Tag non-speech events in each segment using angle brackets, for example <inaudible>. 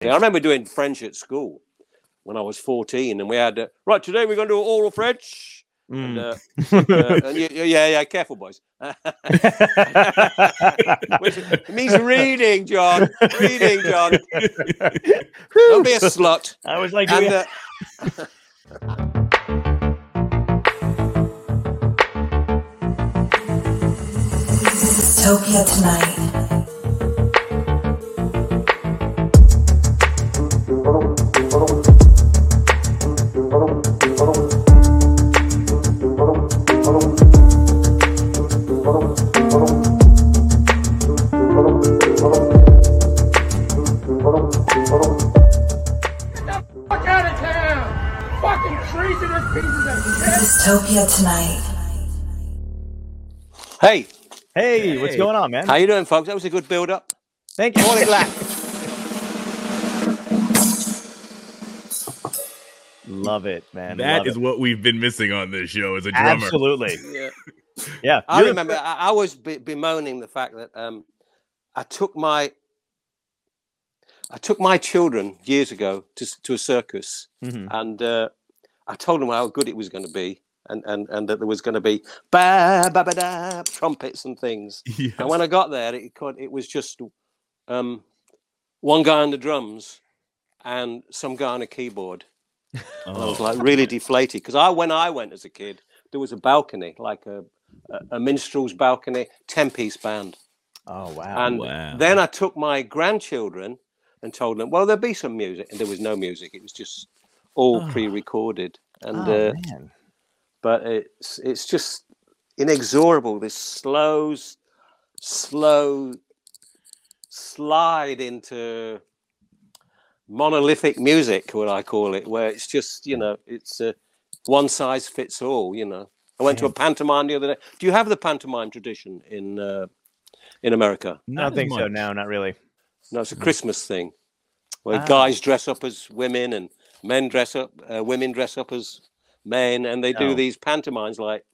I remember doing French at school when I was 14, and we had, uh, right, today we're going to do oral French. And, Mm. uh, uh, and you, yeah, yeah, careful, boys. <laughs> Which means reading, John. Reading, John. Don't be a slut. I was like, And, yeah. uh, Topia tonight. Of shit! Topia tonight. hey, hey, what's going on, man? how you doing, folks? That was a good build-up. Thank you. Call it lack. Love it, man. That Love is it. what we've been missing on this show as a drummer. absolutely. <laughs> Yeah. Yeah, I remember I, I was be- bemoaning the fact that um, I took my I took my children years ago to to a circus, Mhm. and uh, I told them how good it was going to be, and, and and that there was going to be ba ba ba da trumpets and things. <laughs> Yes. And when I got there, it could, it was just um, one guy on the drums and some guy on a keyboard. And I was Oh. like really deflated because I when I went as a kid, there was a balcony, like a a, a minstrel's balcony, ten piece band. Oh wow. And wow. then I took my grandchildren and told them, well, there'll be some music, and there was no music. It was just all Oh. pre-recorded, and oh, uh, man. But it's it's just inexorable. This slow, slow slide into monolithic music, what I call it, where it's just you know it's uh, one size fits all. You know, I went to a pantomime the other day. Do you have the pantomime tradition in uh, in America? I don't as think so. much. No, not really. No, it's a Christmas thing where Ah. guys dress up as women and men dress up, uh, women dress up as men, and they do Oh. these pantomimes like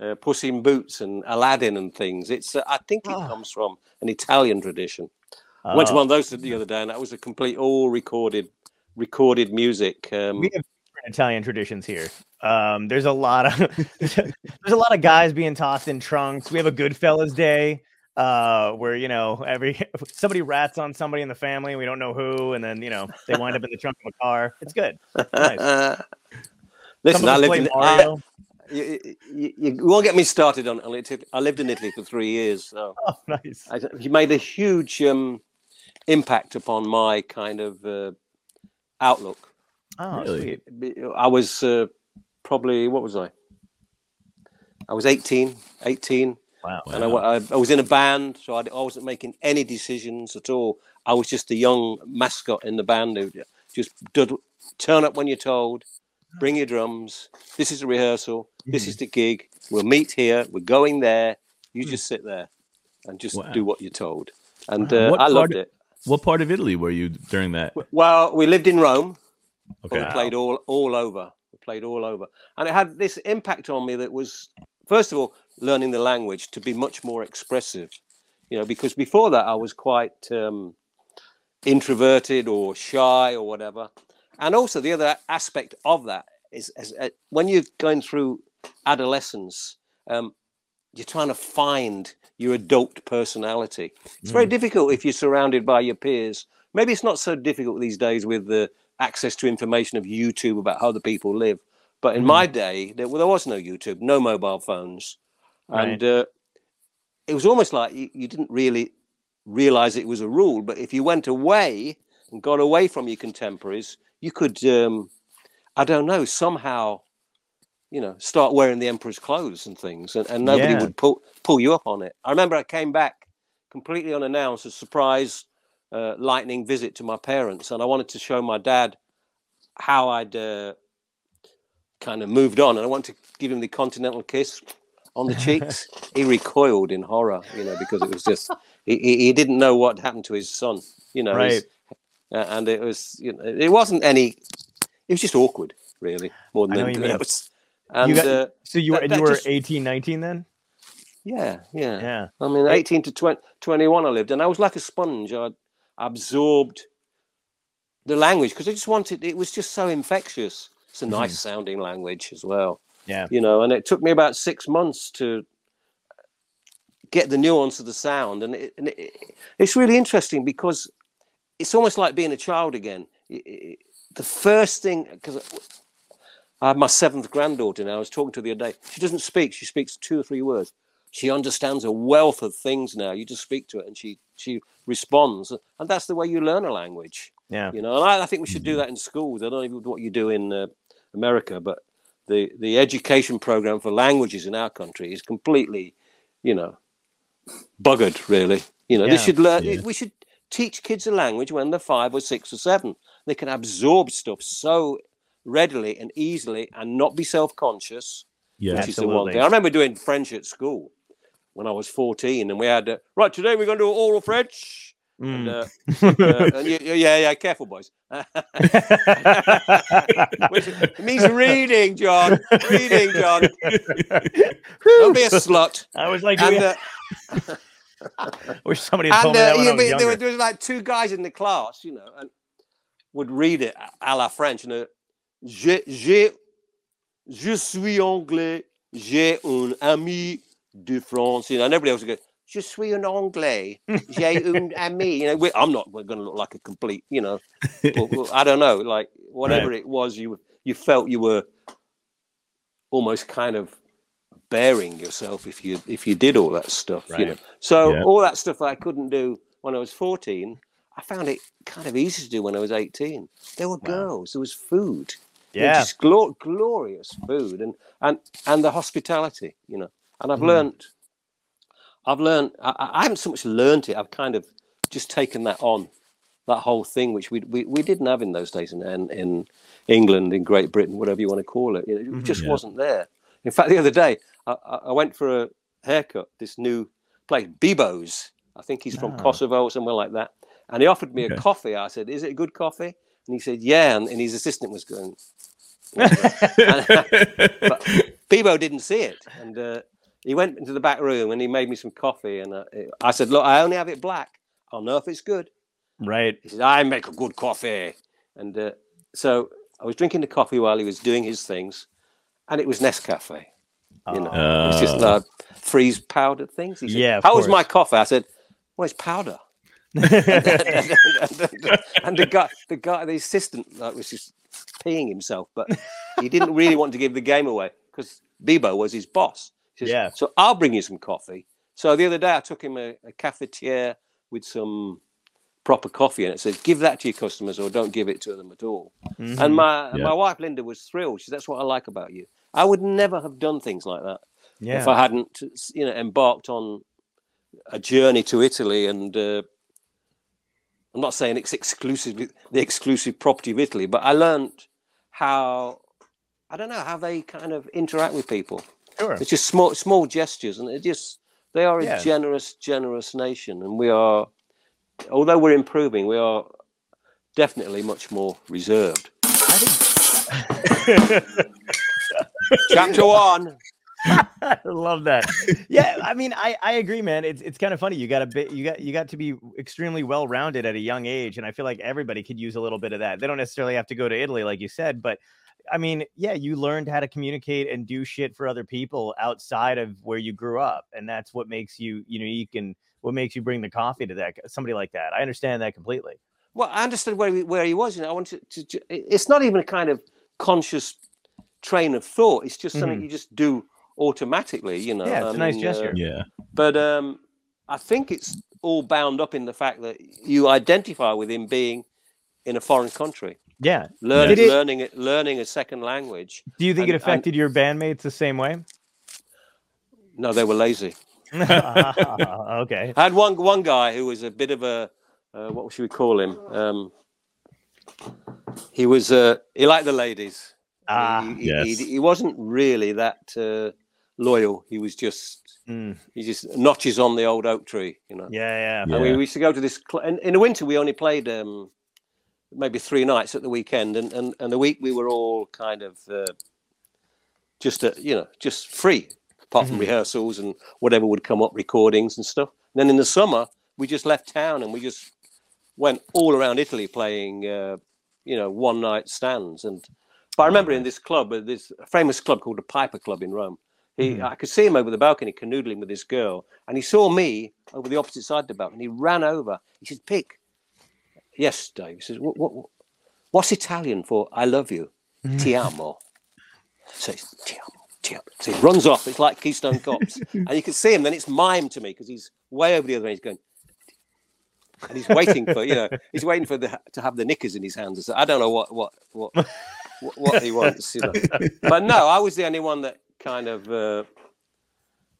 uh, Puss in Boots and Aladdin and things. It's uh, I think it Ah. comes from an Italian tradition. I went to Oh. one of those the other day, and that was a complete all recorded recorded music. Um, we have different Italian traditions here. Um, there's a lot of <laughs> there's a lot of guys being tossed in trunks. We have a Goodfellas Day uh, where you know every <laughs> somebody rats on somebody in the family. We don't know who, and then you know they wind up in the trunk of a car. It's good. nice. <laughs> Listen, I lived play in. I, you, you, you won't get me started on Italy. I lived in Italy for three years, so <laughs> oh, nice. I, he made a huge um, impact upon my kind of uh, outlook. Oh, Really? I was uh, probably what was I? I was 18, 18, Wow. and I, I, I was in a band, so I wasn't making any decisions at all. I was just a young mascot in the band who just did, turn up when you're told, bring your drums. This is a rehearsal. This is the gig. We'll meet here. We're going there. You just sit there and just Wow. do what you're told. And Wow. uh, I loved part- it. What part of Italy were you during that? Well, we lived in Rome. Okay. we played all all over. We played all over, and it had this impact on me that was, first of all, learning the language to be much more expressive. You know, because before that I was quite um, introverted or shy or whatever. And also the other aspect of that is, is uh, when you're going through adolescence, um, you're trying to find your adult personality. It's very difficult if you're surrounded by your peers. Maybe it's not so difficult these days with the access to information of YouTube about how the people live. But in my day, there, well, there was no YouTube, no mobile phones, and uh, it was almost like you, you didn't really realize it was a rule. But if you went away and got away from your contemporaries, you could, um, I don't know, somehow, you know, start wearing the emperor's clothes and things, and, and nobody Yeah. would pull pull you up on it. I remember I came back completely unannounced, a surprise uh, lightning visit to my parents, and I wanted to show my dad how I'd uh, kind of moved on, and I wanted to give him the continental kiss on the cheeks. <laughs> he recoiled in horror, you know, because it was just he, he didn't know what happened to his son, you know, his- uh, and it was you know it wasn't any, it was just awkward, really, more I than you anything mean. else. And got- uh, So you that- were and that you were just- 18, 19 then? yeah, yeah, Yeah. I mean, 18 to 20, 21, I lived, and I was like a sponge. I absorbed the language because I just wanted. It was just so infectious. It's a Mm-hmm. nice sounding language as well. Yeah. you know, and it took me about six months to get the nuance of the sound, and, it, and it, it's really interesting because it's almost like being a child again. The first thing, because I have my seventh granddaughter now. I was talking to her the other day. She doesn't speak. She speaks two or three words. She understands a wealth of things now. You just speak to her, and she she responds, and that's the way you learn a language. Yeah. You know, and I, I think we should do that in schools. I don't know what you do in uh, America, but the the education program for languages in our country is completely, you know, buggered. Really, you know, they should learn. Yeah. We should teach kids a language when they're five or six or seven. They can absorb stuff so readily and easily, and not be self conscious. Yeah. Which is the one Absolutely. thing. I remember doing French at school when I was fourteen, and we had uh, right today we're going to do oral French. And, Mm. uh, uh, and you- you- yeah, yeah, careful, boys. <laughs> Which means reading, John. Reading, John. <laughs> Don't be a slut. I was like, And, uh, I <laughs> <laughs> wish somebody had and told me uh, that when you I was there, were, there was like two guys in the class, you know, and would read it à la French. And uh, j'ai, j'ai, je suis anglais. J'ai un ami de France. You know, and everybody else would go, je suis un anglais. J'ai <laughs> un ami. You know, we, I'm not going to look like a complete, you know, I don't know, like <laughs> whatever it was, you you felt you were almost kind of bearing yourself if you if you did all that stuff. You know, so Yeah. all that stuff I couldn't do when I was 14, I found it kind of easy to do when I was 18. There were girls, there was food, Yeah. just glor- glorious food, and and and the hospitality, you know. And I've Mhm. learned, I've learned. I, I haven't so much learned it. I've kind of just taken that on, that whole thing, which we we, we didn't have in those days in, in in England, in Great Britain, whatever you want to call it. It Mhm. just Yeah. wasn't there. In fact, the other day I, I went for a haircut. This new place, Bebo's. I think he's from Ah. Kosovo or somewhere like that. And he offered me a coffee. I said, "Is it a good coffee?" And he said, "Yeah." And, and his assistant was going. <laughs> but Bebo didn't see it, and uh, he went into the back room and he made me some coffee. And uh, I said, "Look, I only have it black. I'll know if it's good." Right. He said, "I make a good coffee." And uh, so I was drinking the coffee while he was doing his things, and it was Nescafe. You know, Oh. it was just Uh. uh, freeze powdered things. He said, Yeah, How was my coffee? I said, "Well, it's powder." <laughs> and the guy, the guy, the assistant, like, was just peeing himself, but he didn't really want to give the game away because Bebo was his boss. Says, Yeah. So I'll bring you some coffee. So the other day, I took him a, a cafetiere with some proper coffee, and it said, "Give that to your customers, or don't give it to them at all." Mhm. And my Yeah. my wife Linda was thrilled. She said, "That's what I like about you. I would never have done things like that yeah. if I hadn't, you know, embarked on a journey to Italy. And uh, I'm not saying it's exclusively the exclusive property of Italy, but I learned how I don't know how they kind of interact with people. sure. It's just small small gestures, and it just they are a Yeah. generous, generous nation, and we are. Although we're improving, we are definitely much more reserved. <laughs> Chapter one. <laughs> I love that. Yeah, I mean, I I agree, man. It's it's kind of funny. You got a bit. You got you got to be extremely well rounded at a young age, and I feel like everybody could use a little bit of that. They don't necessarily have to go to Italy, like you said, but I mean, yeah, you learned how to communicate and do shit for other people outside of where you grew up, and that's what makes you unique and what makes you bring the coffee to that somebody like that. I understand that completely. Well, I understood where he, where he was. You know, I wanted to. to it's not even a kind of conscious train of thought. It's just something you just do automatically. You know. Mm-hmm. Yeah, it's a a nice gesture. yeah. but um, I think it's all bound up in the fact that you identify with him being in a foreign country, Yeah. learning Did it- learning it, learning a second language. Do you think And- it affected your bandmates the same way? No, they were lazy. <laughs> okay. I had one one guy who was a bit of a uh, what should we call him? Um, he was uh, he liked the ladies. Ah, he, he, yes. he, he wasn't really that uh, loyal. He was just Mm, he just notches on the old oak tree, you know. yeah, yeah. And we, Yeah. we used to go to this. Cl- in, in the winter, we only played um, maybe three nights at the weekend, and and, and the week we were all kind of uh, just uh, you know just free, apart from Mhm. rehearsals and whatever would come up, recordings and stuff. And then in the summer, we just left town and we just went all around Italy playing uh, you know, one night stands. And but I remember in this club, uh, this famous club called the Piper Club in Rome. He, Mhm. I could see him over the balcony canoodling with this girl, and he saw me over the opposite side of the balcony. He ran over. He said, "Pick." Yes, Dave. He says, what, what, "What's Italian for I love you?" Ti amo. <laughs> So it's ti amo, ti amo. So he runs off. It's like Keystone Cops, and you can see him. Then it's mime to me because he's way over the other end. He's going, and he's waiting for you know he's waiting for the to have the knickers in his hands. I don't know what what what what, he wants. You know. But no, I was the only one that kind of. Uh,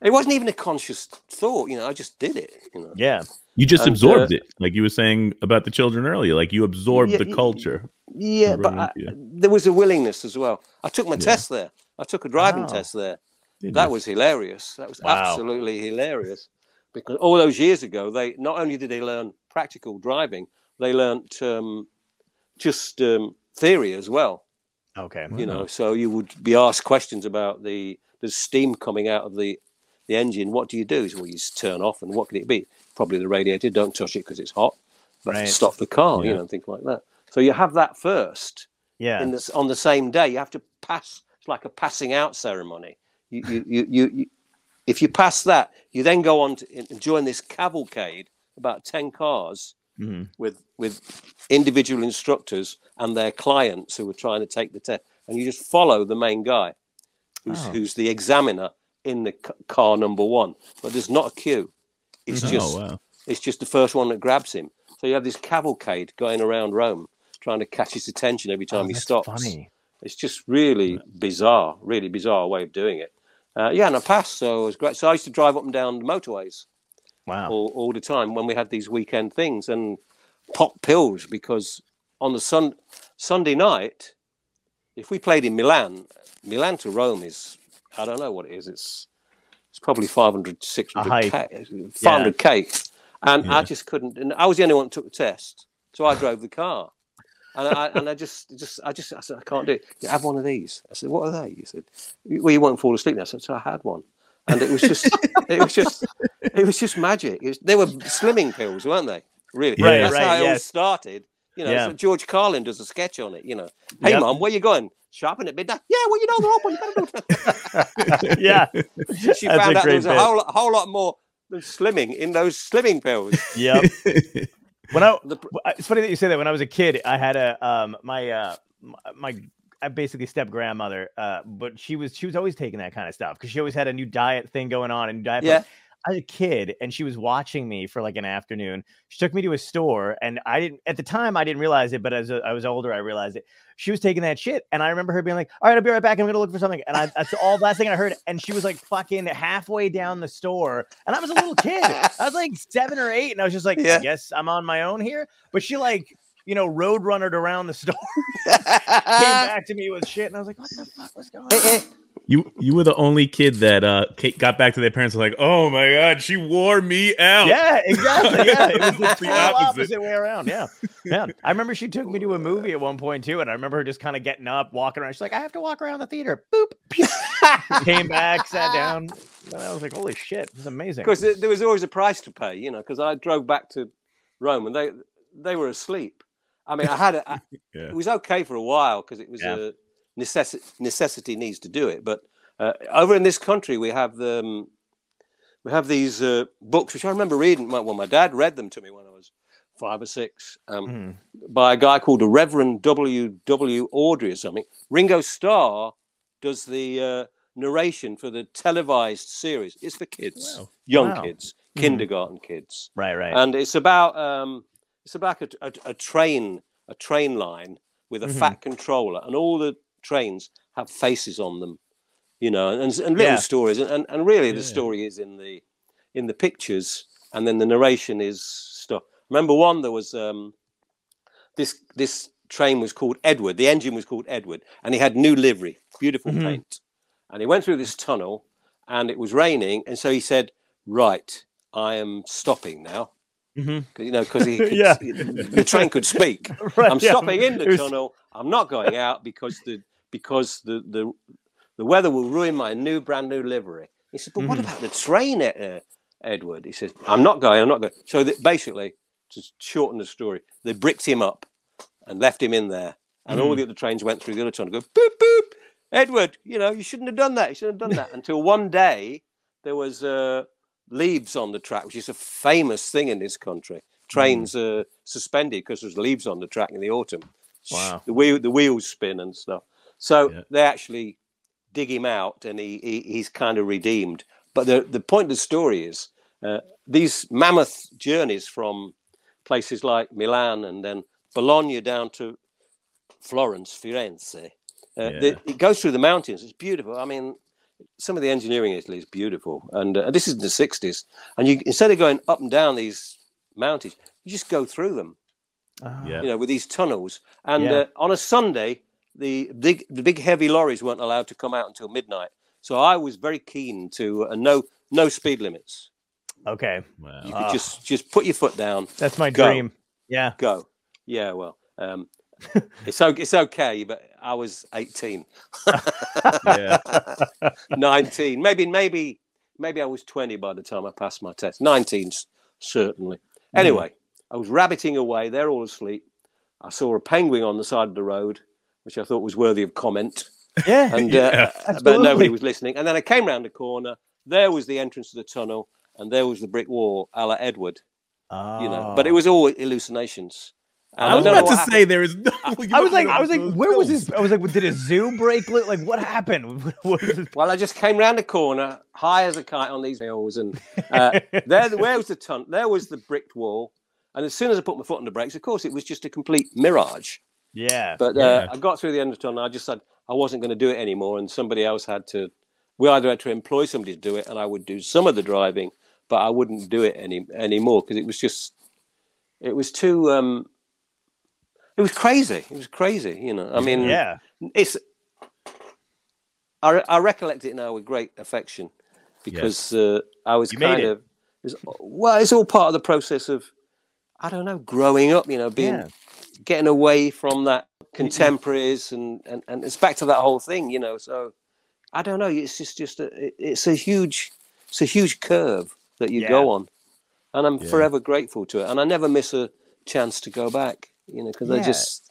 it wasn't even a conscious thought. You know, I just did it. You know. Yeah. You just And, absorbed uh, it, like you were saying about the children earlier. Like you absorbed Yeah, the culture. Yeah, but I, there was a willingness as well. I took my Yeah. test there. I took a driving Wow. test there. didn't That you? was hilarious. That was Wow. absolutely hilarious. Because all those years ago, they not only did they learn practical driving, they learnt um, just um, theory as well. Okay. You know, so you would be asked questions about the the steam coming out of the the engine. What do you do? Well, you just turn off, and what could it be? Probably the radiator. Don't touch it because it's hot. But Right. stop the car. You Yeah. know, things like that. So you have that first Yeah. in this on the same day. You have to pass. It's like a passing out ceremony. You, you, you, you, you if you pass that, you then go on to and join this cavalcade, about ten cars Mhm. with with individual instructors and their clients who were trying to take the test, and you just follow the main guy, who's Oh. who's the examiner in the car number one. But there's not a queue. It's Oh just wow! it's just the first one that grabs him. So you have this cavalcade going around Rome, trying to catch his attention every time Oh, he stops. Funny. It's just really bizarre, really bizarre way of doing it. Uh, yeah, and I passed, so it was great. So I used to drive up and down the motorways Wow. all, all the time when we had these weekend things and pop pills because on the sun Sunday night, if we played in Milan, Milan to Rome is I don't know what it is. It's it's probably 500, 600 k, 500 k, and I just couldn't. And I was the only one that took the test, so I drove the car. And I, and I just, just, I just, I said, I can't do it. You have one of these. I said, what are they? He said, well, you won't fall asleep now. So, so I had one, and it was just, it was just, it was just magic. Was, they were slimming pills, weren't they? Really? Right, That's right, how it all started. You know, Yeah. so George Carlin does a sketch on it. You know, hey Yep. mom, where you going? Shopping at midnight? Yeah, well, you know they're open. You better go. <laughs> yeah. she That's found out there great was a whole, lot- whole lot more than slimming in those slimming pills. Yeah. <laughs> When I Well, It's funny that you say that. When I was a kid, I had a um my uh my I basically step grandmother, uh, but she was she was always taking that kind of stuff because she always had a new diet thing going on and diet. yeah, I was a kid and she was watching me for like an afternoon. She took me to a store and I didn't at the time I didn't realize it, but as I was older, I realized it. She was taking that shit, and I remember her being like, "All right, I'll be right back. I'm gonna look for something." And I that's all last thing I heard. And she was like fucking halfway down the store, and I was a little kid. I was like seven or eight, and I was just like, Yeah. "I guess I'm on my own here." But she like. You know, road runnered around the store, <laughs> came <laughs> back to me with shit, and I was like, "What the fuck was going on?" You you were the only kid that uh ca- got back to their parents and was like, oh my god, she wore me out. Yeah, exactly. Yeah, it was <laughs> the the opposite. opposite way around. Yeah, yeah. I remember she took me to a movie at one point too, and I remember her just kind of getting up, walking around. She's like, "I have to walk around the theater." Boop. <laughs> Came back, sat down. And I was like, "Holy shit, this is amazing." because there, there was always a price to pay, you know. Because I drove back to Rome and they they were asleep. I mean, I had a, I- <laughs> Yeah. it was okay for a while because it was Yeah. a necessity. Necessity needs to do it, but uh, over in this country we have the um, we have these uh, books which I remember reading. My, well, my dad read them to me when I was five or six. Um, Mhm. by a guy called the Reverend W. W. Awdry or something. Ringo Starr does the uh, narration for the televised series. It's for kids, Wow. young Wow. kids, Mhm. kindergarten kids, Right, right. and it's about um, it's about a, a, a train a train line with a Mhm. fat controller, and all the trains have faces on them, you know, and, and little Yeah. stories, and, and, really the Yeah. story is in the in the pictures, and then the narration is stuff. Remember one there was um, this this train was called Edward. The engine was called Edward, and he had new livery, beautiful Mhm. paint. And he went through this tunnel, and it was raining, and so he said, "Right, I am stopping now." Mhm. 'Cause, You know, because he <laughs> could, Yeah. the train could speak. <laughs> Right, I'm yeah. stopping in the was- tunnel. I'm not going out because the because the the the weather will ruin my new brand new livery. He said, but what Mhm. about the train, uh, Edward? He says, I'm not going. I'm not going. So that basically, to shorten the story, they bricked him up, and left him in there. And all the other trains went through the other tunnel. Go boop boop. Edward, you know, you shouldn't have done that. You shouldn't have done that. <laughs> Until one day there was uh, leaves on the track, which is a famous thing in this country. Trains uh, suspended because there's leaves on the track in the autumn. Wow. The wheel, the wheels spin and stuff. So Yeah. they actually dig him out, and he, he he's kind of redeemed. But the the point of the story is uh, these mammoth journeys from places like Milan and then Bologna down to Florence, Firenze. Uh, the- it goes through the mountains. It's beautiful. I mean, some of the engineering in Italy is beautiful, and uh, this is in the '60s. And you instead of going up and down these mountains, you just go through them Ah. Yeah. you know, with these tunnels. And Yeah. uh, on a Sunday, the big the big heavy lorries weren't allowed to come out until midnight. So I was very keen to uh, no no speed limits. Okay, Wow. You could Ah. just just put your foot down, that's my Go. dream. Yeah. go. Yeah, well, um, <laughs> it's o- it's okay, but I was 18, Yeah. <laughs> 19, maybe maybe maybe I was 20 by the time I passed my test. 19 's certainly. Anyway, I was rabbiting away. They're all asleep. I saw a penguin on the side of the road, which I thought was worthy of comment. <laughs> Yeah. and Yeah, uh, but nobody was listening. And then I came round the corner. There was the entrance to the tunnel, and there was the brick wall, a la Edward. You know, but it Oh. was all hallucinations. And I was don't about to happened. say there is no. I was like, I was like, where was this? I was like, did a zoo break? loose? Like, what happened? <laughs> What? Well, I just came round the corner, high as a kite on these hills, and uh, <laughs> there, where was the tunnel? There was the bricked wall. And as soon as I put my foot on the brakes, of course, it was just a complete mirage. Yeah. But uh, Yeah. I got through the end of tunnel. I just said I wasn't going to do it anymore, and somebody else had to. We either had to employ somebody to do it, and I would do some of the driving, but I wouldn't do it any anymore because it was just, it was too. Um, it was crazy. It was crazy. You know. I mean, yeah. it's. I, re- I recollect it now with great affection because uh, I was You kind it. of. It was, well, it's all part of the process of, I don't know, growing up. You know, being Yeah. Getting away from that contemporaries and, and and it's back to that whole thing you know so i don't know it's just just a, it's a huge it's a huge curve that you Yeah. go on and i'm Yeah. forever grateful to it and i never miss a chance to go back you know because i just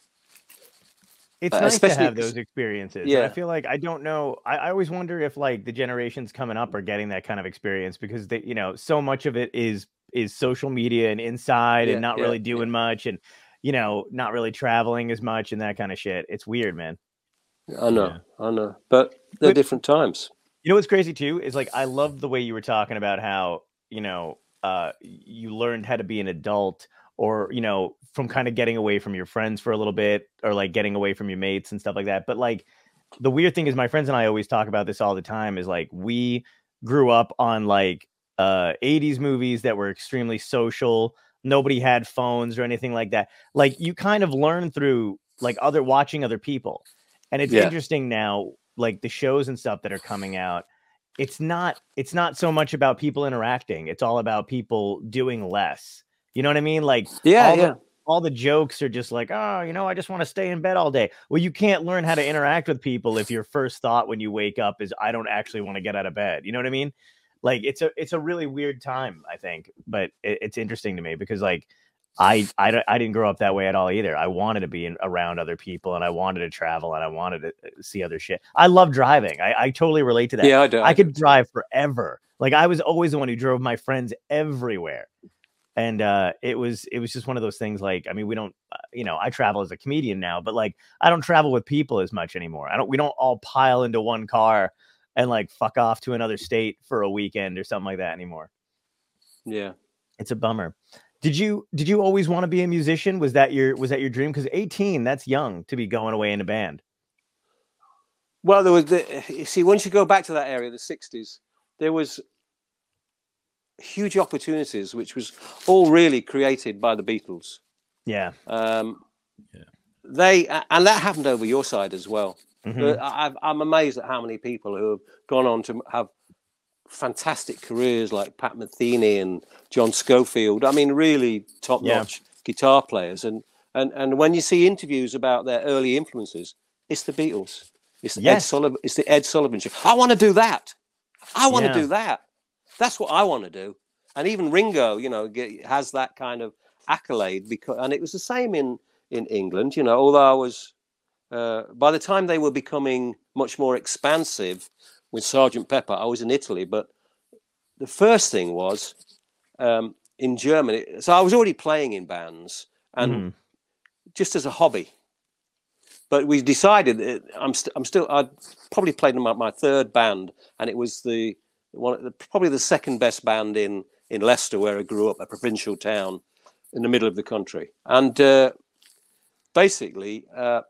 It's Uh, nice to have those experiences. and I feel like I don't know. I, I always wonder if like the generations coming up are getting that kind of experience because they, you know, so much of it is is social media and inside Yeah, and not yeah, really yeah. doing much and you know not really traveling as much and that kind of shit. It's weird, man. i know Yeah. i know but they're But- different times You know what's crazy too is like I love the way you were talking about how you know uh you learned how to be an adult or you know from kind of getting away from your friends for a little bit or like getting away from your mates and stuff like that. But like the weird thing is my friends and I always talk about this all the time is like we grew up on like uh 80s movies that were extremely social. Nobody had phones or anything like that. Like you kind of learn through like other watching other people. And it's Yeah. interesting now like the shows and stuff that are coming out it's not it's not so much about people interacting it's all about people doing less you know what i mean like yeah all yeah the, all the jokes are just like oh you know i just want to stay in bed all day well you can't learn how to interact with people if your first thought when you wake up is i don't actually want to get out of bed you know what i mean like it's a it's a really weird time i think but it, it's interesting to me because like I, I I didn't grow up that way at all either. I wanted to be in, around other people and I wanted to travel and I wanted to uh, see other shit. I love driving. I, I totally relate to that. yeah i do I could drive forever. Like I was always the one who drove my friends everywhere. And uh it was it was just one of those things like I mean we don't uh, you know I travel as a comedian now but like I don't travel with people as much anymore. I don't we don't all pile into one car and like fuck off to another state for a weekend or something like that anymore. yeah It's a bummer. Did you did you always want to be a musician? Was that your was that your dream cuz 18 that's young to be going away in a band. Well, there was the you see once you go back to that area, the '60s, there was huge opportunities, which was all really created by the Beatles. Yeah. Um, Yeah. They and that happened over your side as well. Mhm. I- I've, I'm amazed at how many people who have gone on to have fantastic careers like Pat Metheny and John Scofield. I mean, really top-notch guitar players. And and and when you see interviews about their early influences, it's the Beatles. It's the Ed Yes. Sullivan. It's the Ed Sullivan show. I want to do that. I want to Yeah. do that. That's what I want to do. And even Ringo, you know, get, has that kind of accolade because, and it was the same in in England. You know, although I was uh, by the time they were becoming much more expansive with Sergeant Pepper, I was in Italy. But the first thing was um, in Germany. So I was already playing in bands and Mhm. just as a hobby. But we decided that I'm, st- I'm still. I probably played in my, my third band, and it was the one, the, probably the second best band in in Leicester, where I grew up, a provincial town in the middle of the country. And uh, basically, uh,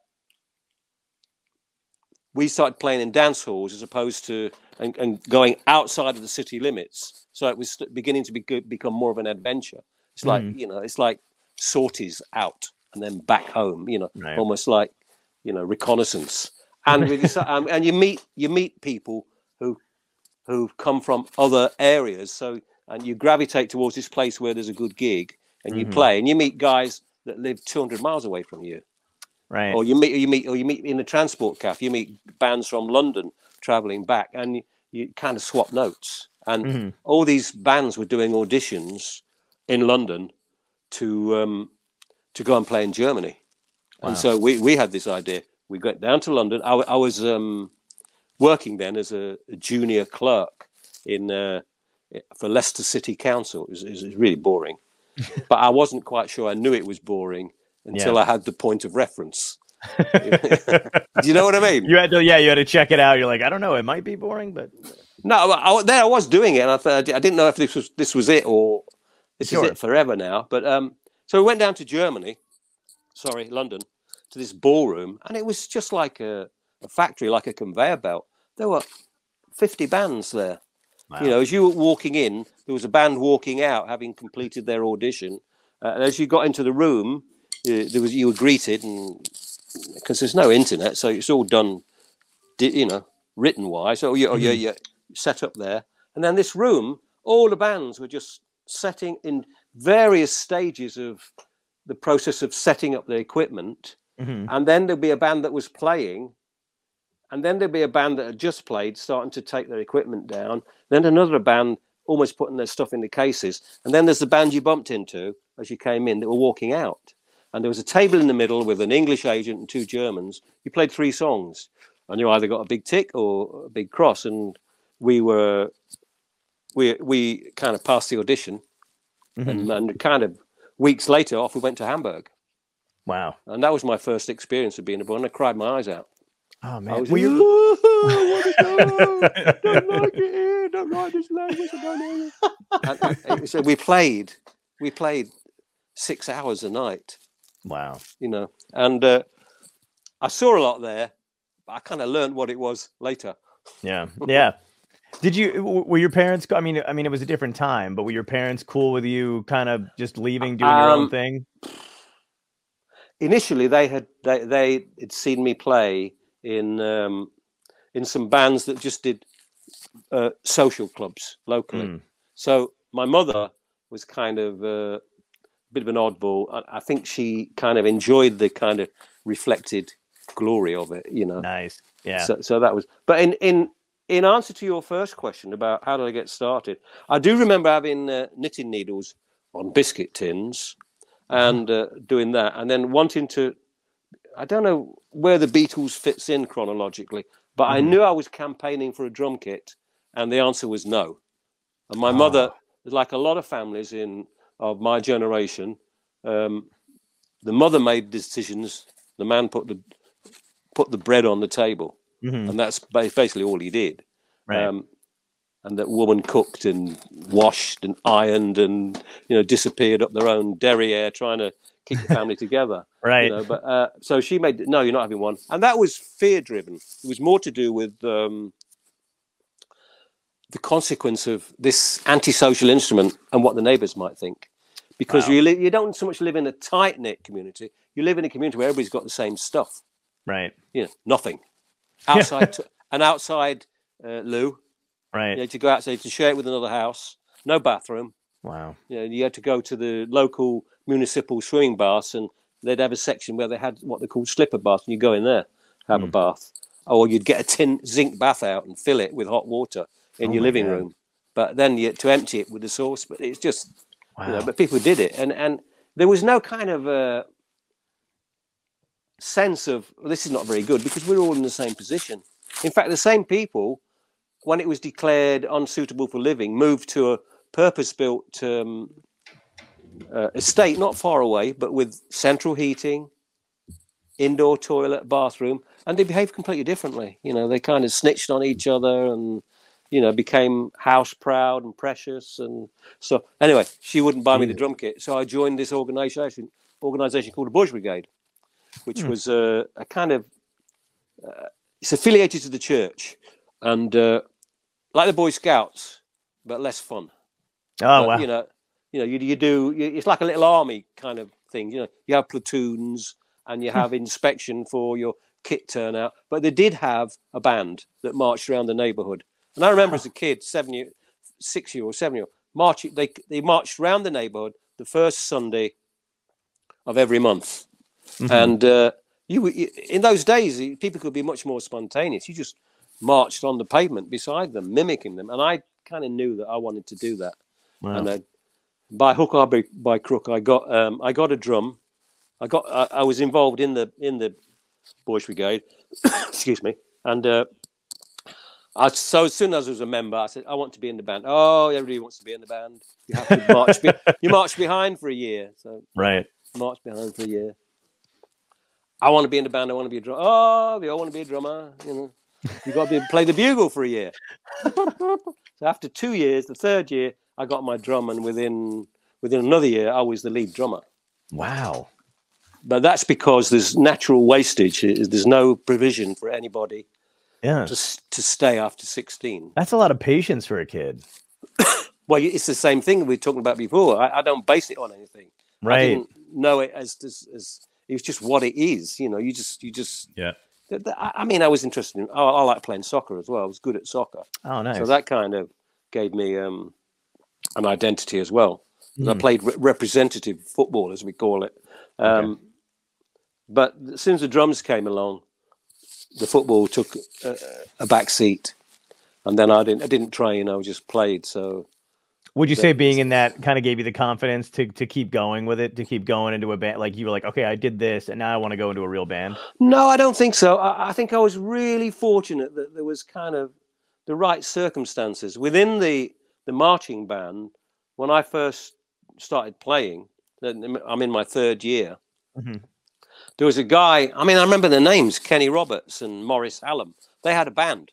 we started playing in dance halls as opposed to and, and going outside of the city limits. So it was beginning to be, become more of an adventure. It's like Mhm. you know, it's like sorties out and then back home. You know, Right. almost like you know reconnaissance. And um, and you meet you meet people who who come from other areas. So and you gravitate towards this place where there's a good gig and you Mhm. play and you meet guys that live 200 miles away from you Right. or you meet or you meet or you meet in a transport cafe you meet bands from london traveling back and you, you kind of swap notes. And Mhm. all these bands were doing auditions in london to um to go and play in germany. Wow. and so we we had this idea. We got down to london. I, I was um working then as a, a junior clerk in uh for leicester city council. It was, it was really boring. <laughs> But i wasn't quite sure. I knew it was boring until Yeah. i had the point of reference do <laughs> you know what I mean? You had to, yeah, you had to check it out. You're like, I don't know, it might be boring, but No, I, there I was doing it, and I thought I didn't know if this was this was it or this Sure. is it forever now. But um, so we went down to Germany, sorry, London, to this ballroom, and it was just like a, a factory, like a conveyor belt. There were fifty bands there. You know, as you were walking in, there was a band walking out, having completed their audition. Uh, and as you got into the room, there was you were greeted, and because there's no internet, so it's all done, you know, written wise. So you, or you, you set up there, and then this room, all the bands were just setting in various stages of the process of setting up the equipment, Mhm. and then there'd be a band that was playing, and then there'd be a band that had just played, starting to take their equipment down. Then another band almost putting their stuff in the cases, and then there's the band you bumped into as you came in that were walking out. And there was a table in the middle with an English agent and two Germans. You played three songs, and you either got a big tick or a big cross. And we were, we we kind of passed the audition, Mhm. and, and kind of weeks later, off we went to Hamburg, Wow. and that was my first experience of being abroad. And I cried my eyes out. Oh I man. was Were you- <laughs> don't like it here, don't like this language, I don't know. So we played, we played six hours a night, wow. you know, and uh, I saw a lot there, but I kind of learned what it was later. Yeah. <laughs> Yeah. Did you were your parents I mean I mean it was a different time, but were your parents cool with you kind of just leaving doing your own Um, thing? Initially, they had they they had seen me play in um, in some bands that just did uh, social clubs locally. Mm. So my mother was kind of uh, bit of an oddball. I, I think she kind of enjoyed the kind of reflected glory of it, you know. Nice. Yeah. So, so that was. But in in in answer to your first question about how did I get started, I do remember having uh, knitting needles on biscuit tins and uh, doing that, and then wanting to. I don't know where the Beatles fits in chronologically, but I Mhm. knew I was campaigning for a drum kit, and the answer was no. And my mother, like a lot of families in of my generation, um, the mother made decisions. The man put the put the bread on the table, Mhm. and that's basically all he did. Right. Um, and that woman cooked and washed and ironed and you know disappeared up their own derriere trying to keep the family <laughs> together. right. You know, but uh, so she made no, you're not having one, and that was fear driven. It was more to do with um, the consequence of this antisocial instrument and what the neighbours might think. Because Wow. you li- you don't so much live in a tight knit community. You live in a community where everybody's got the same stuff. right. You know, nothing outside <laughs> an outside uh, loo. Right. You had to go outside to share it with another house. No bathroom. Wow. You know, you had to go to the local municipal swimming baths, and they'd have a section where they had what they called slipper baths, and you go in there, have a Hmm. bath, or you'd get a tin zinc bath out and fill it with hot water in Oh your living God. room. But then you to empty it with the sauce. But it's just, Wow. you know, but people did it, and and there was no kind of uh, sense of well, this is not very good because we're all in the same position. In fact, the same people, when it was declared unsuitable for living, moved to a purpose-built um, uh, estate not far away, but with central heating, indoor toilet, bathroom, and they behaved completely differently. You know, they kind of snitched on each other and you know became house proud and precious and so anyway she wouldn't buy me the drum kit so i joined this organization organization called the Boys Brigade which Hmm. was uh, a kind of uh, it's affiliated to the church and uh, like the boy scouts but less fun Oh but, wow. you know you know you, you do you, it's like a little army kind of thing you know you have platoons and you have inspection for your kit turnout but they did have a band that marched around the neighborhood and i remember as a kid seven year six year or seven year marching they they marched around the neighborhood the first sunday of every month Mhm. and uh, you, you in those days people could be much more spontaneous you just marched on the pavement beside them mimicking them and i kind of knew that i wanted to do that Wow. and uh, by hook or by, by crook, I got um, I got a drum. I got I, I was involved in the in the Boys Brigade. <coughs> Excuse me, and uh, I so as soon as I was a member, I said I want to be in the band. Oh, everybody wants to be in the band. You have to march. be, <laughs> you march behind for a year, so right. march behind for a year. I want to be in the band. I want to be a drummer. Oh, we all want to be a drummer. You know, you got to be, play the bugle for a year. so after two years, the third year, I got my drum, and within within another year, I was the lead drummer. Wow. But that's because there's natural wastage. There's no provision for anybody Yeah. to s- to stay after 16. That's a lot of patience for a kid. <coughs> Well, it's the same thing we were talking about before. I, I don't base it on anything. Right. I didn't know it as, as as it was just what it is. You know, you just you just. Yeah. I mean, I was interested in. I, I like playing soccer as well. I was good at soccer, Oh, nice. so that kind of gave me um, an identity as well. 'Cause I Mhm. played re- representative football, as we call it. Um, But as soon as the drums came along, the football took a, a back seat, and then I didn't. I didn't train. I just played. So Would you say being in that kind of gave you the confidence to to keep going with it, to keep going into a band? Like you were like, okay, I did this, and now I want to go into a real band. No, I don't think so. I, I think I was really fortunate that there was kind of the right circumstances within the the marching band when I first started playing. then I'm in my third year. Mhm. There was a guy. I mean, I remember the names: Kenny Roberts and Morris Hallam. They had a band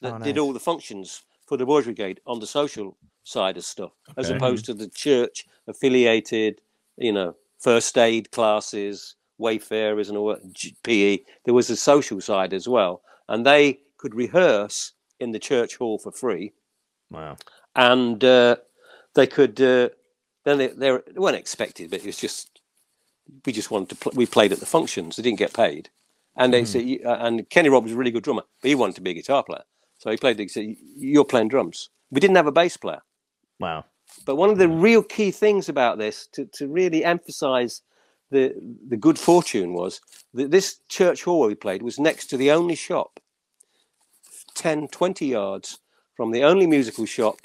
that Oh, did all the functions for the Boys Brigade on the social side of stuff, as opposed to the church affiliated, you know, first aid classes, wayfarers, and all that, PE. There was a social side as well, and they could rehearse in the church hall for free, Wow. and uh, they could. Uh, then they they weren't expected, but it was just we just wanted to. Pl- we played at the functions. They didn't get paid, and they Mhm. said, uh, and Kenny Robb was a really good drummer, but he wanted to be a guitar player, so he played. He said, "You're playing drums." We didn't have a bass player. Wow. But one of the real key things about this, to, to really emphasize the the good fortune, was that this church hall where we played was next to the only shop, 10, 20 yards from the only musical shop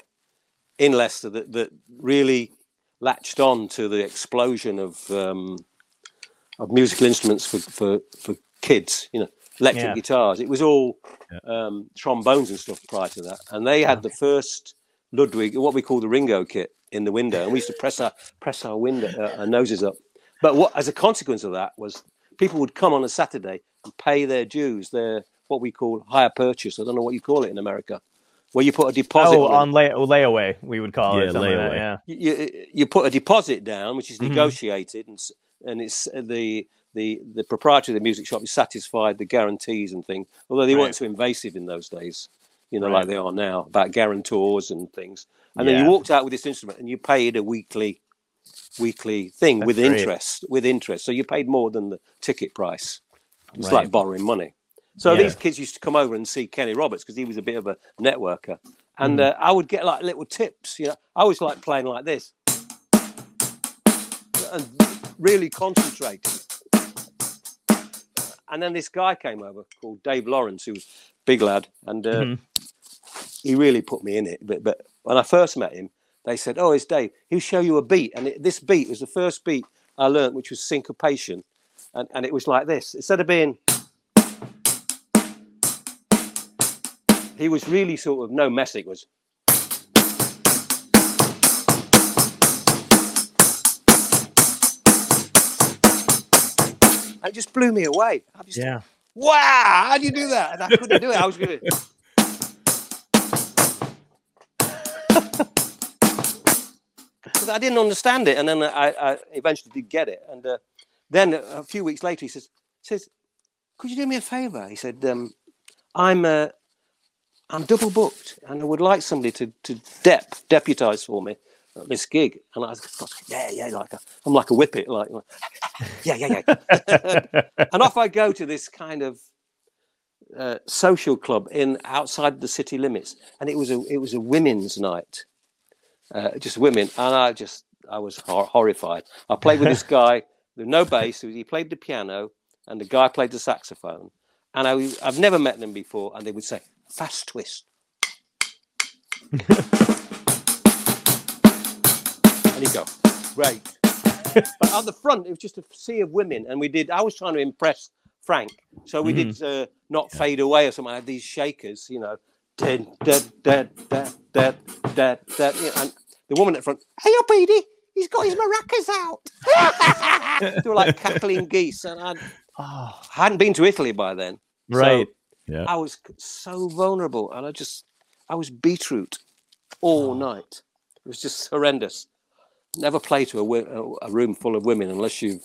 in Leicester that, that really latched on to the explosion of um, of musical instruments for, for, for kids, you know, electric Yeah. guitars. It was all um, trombones and stuff prior to that. And they had the first Ludwig, what we call the Ringo kit, in the window, and we used to press our press our window uh, our noses up. But what, as a consequence of that, was people would come on a Saturday and pay their dues, their what we call hire purchase. I don't know what you call it in America, where you put a deposit. Oh, on a- on lay- layaway, we would call Yeah, it. something like that, layaway. yeah. you, you you put a deposit down, which is Mhm. negotiated, and s- and it's uh, the the the proprietor of the music shop is satisfied the guarantees and things. Although they Right. weren't so invasive in those days, you know, Right. like they are now about guarantors and things. And then you walked out with this instrument, and you paid a weekly weekly thing That's with great. interest with interest. So you paid more than the ticket price. It's Right. like borrowing money. So Yeah. these kids used to come over and see Kenny Roberts because he was a bit of a networker, and Mm-hmm. uh, I would get like little tips. You know, I was like playing like this and really concentrating. And then this guy came over called Dave Lawrence, who was big lad, and uh, Mhm. he really put me in it. But, but when I first met him, they said, "Oh, it's Dave. He'll show you a beat." And it, this beat was the first beat I learnt, which was syncopation. and, and it was like this. Instead of being, he was really sort of no mess. It was. It just blew me away. I just, Yeah. wow, how do you do that? And I couldn't do it. I was going <laughs> to. Because I didn't understand it, and then I, I eventually did get it. And uh, then a few weeks later, he says, "says Could you do me a favour?" He said, um, "I'm uh, I'm double booked, and I would like somebody to to dep deputise for me at this gig." And I was, "Yeah, yeah, like a, I'm like a whippet, like, like, yeah, yeah, yeah." <laughs> and off I go to this kind of uh, social club in outside the city limits, and it was a it was a women's night, uh, just women, and I just I was hor- horrified. I played with this <laughs> guy with no bass. He played the piano, and the guy played the saxophone. And I, I've never met them before, and they would say fast twist, and he'd go great. <laughs> but at the front, it was just a sea of women, and we did. I was trying to impress Frank, so we did uh, not fade away or something. I had these shakers, you know, dead, dead, dead, dead, dead, dead, dead, you know, and the woman at the front, hey up, Edie, he's got his maracas out. <laughs> they were like cackling geese, and I'd, Oh, I hadn't been to Italy by then. so right. Yeah. I was so vulnerable, and I just, I was beetroot all night. It was just horrendous. Never play to a, a room full of women unless you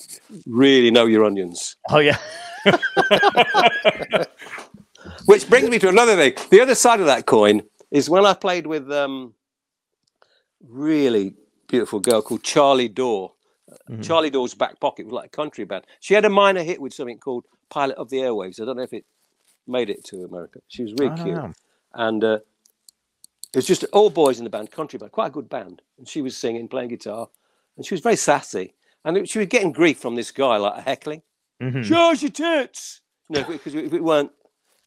really know your onions. Oh yeah. <laughs> Which brings me to another thing. The other side of that coin is when I played with um, really beautiful girl called Charlie Dore. Mhm. Charlie Dore's back pocket was like a country band. She had a minor hit with something called Pilot of the Airwaves. I don't know if it made it to America. She was really cute. know. And uh, it was just all boys in the band, country band, quite a good band. And she was singing, playing guitar, and she was very sassy. And it- she was getting grief from this guy, like heckling. Mhm. Show your tits. No, because we, it weren't,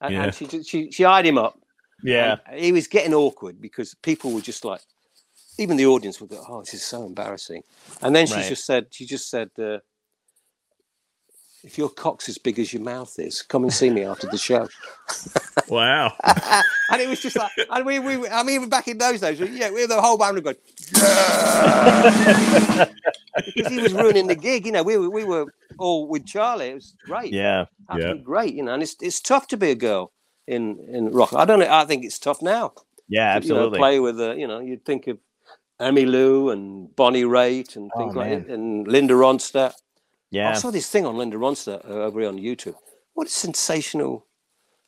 and, Yeah. and she, just- she she eyed him up. Yeah. he was getting awkward because people were just like, even the audience would go, "Oh, this is so embarrassing." And then she Right. just said, she just said, uh, "If your cock's as big as your mouth is, come and see me after the show." <laughs> Wow. <laughs> and it was just like, and we, we, I mean, even back in those days, yeah, we were the whole band were going, because he was ruining the gig. You know, we were, we were all with Charlie. It was great. Yeah. absolutely great. You know, and it's it's tough to be a girl in in rock. I don't know. I think it's tough now. Yeah. to, you know, Absolutely. play with uh, you know, you'd think of Emmylou and Bonnie Raitt and Oh, things like man. that, and Linda Ronstadt. I saw this thing on Linda Ronstadt uh, over here on YouTube. What a sensational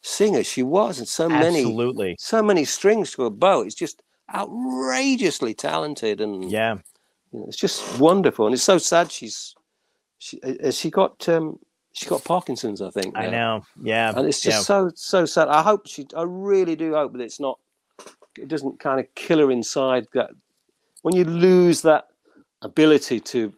singer she was, and so many Absolutely. so many strings to a bow. It's just outrageously talented, and Yeah. you know, it's just wonderful. And it's so sad she's she uh, she got um, she got Parkinson's, I think. I now. know. Yeah. and it's just yeah. so so sad. I hope she. I really do hope that it's not. It doesn't kind of kill her inside. That when you lose that ability to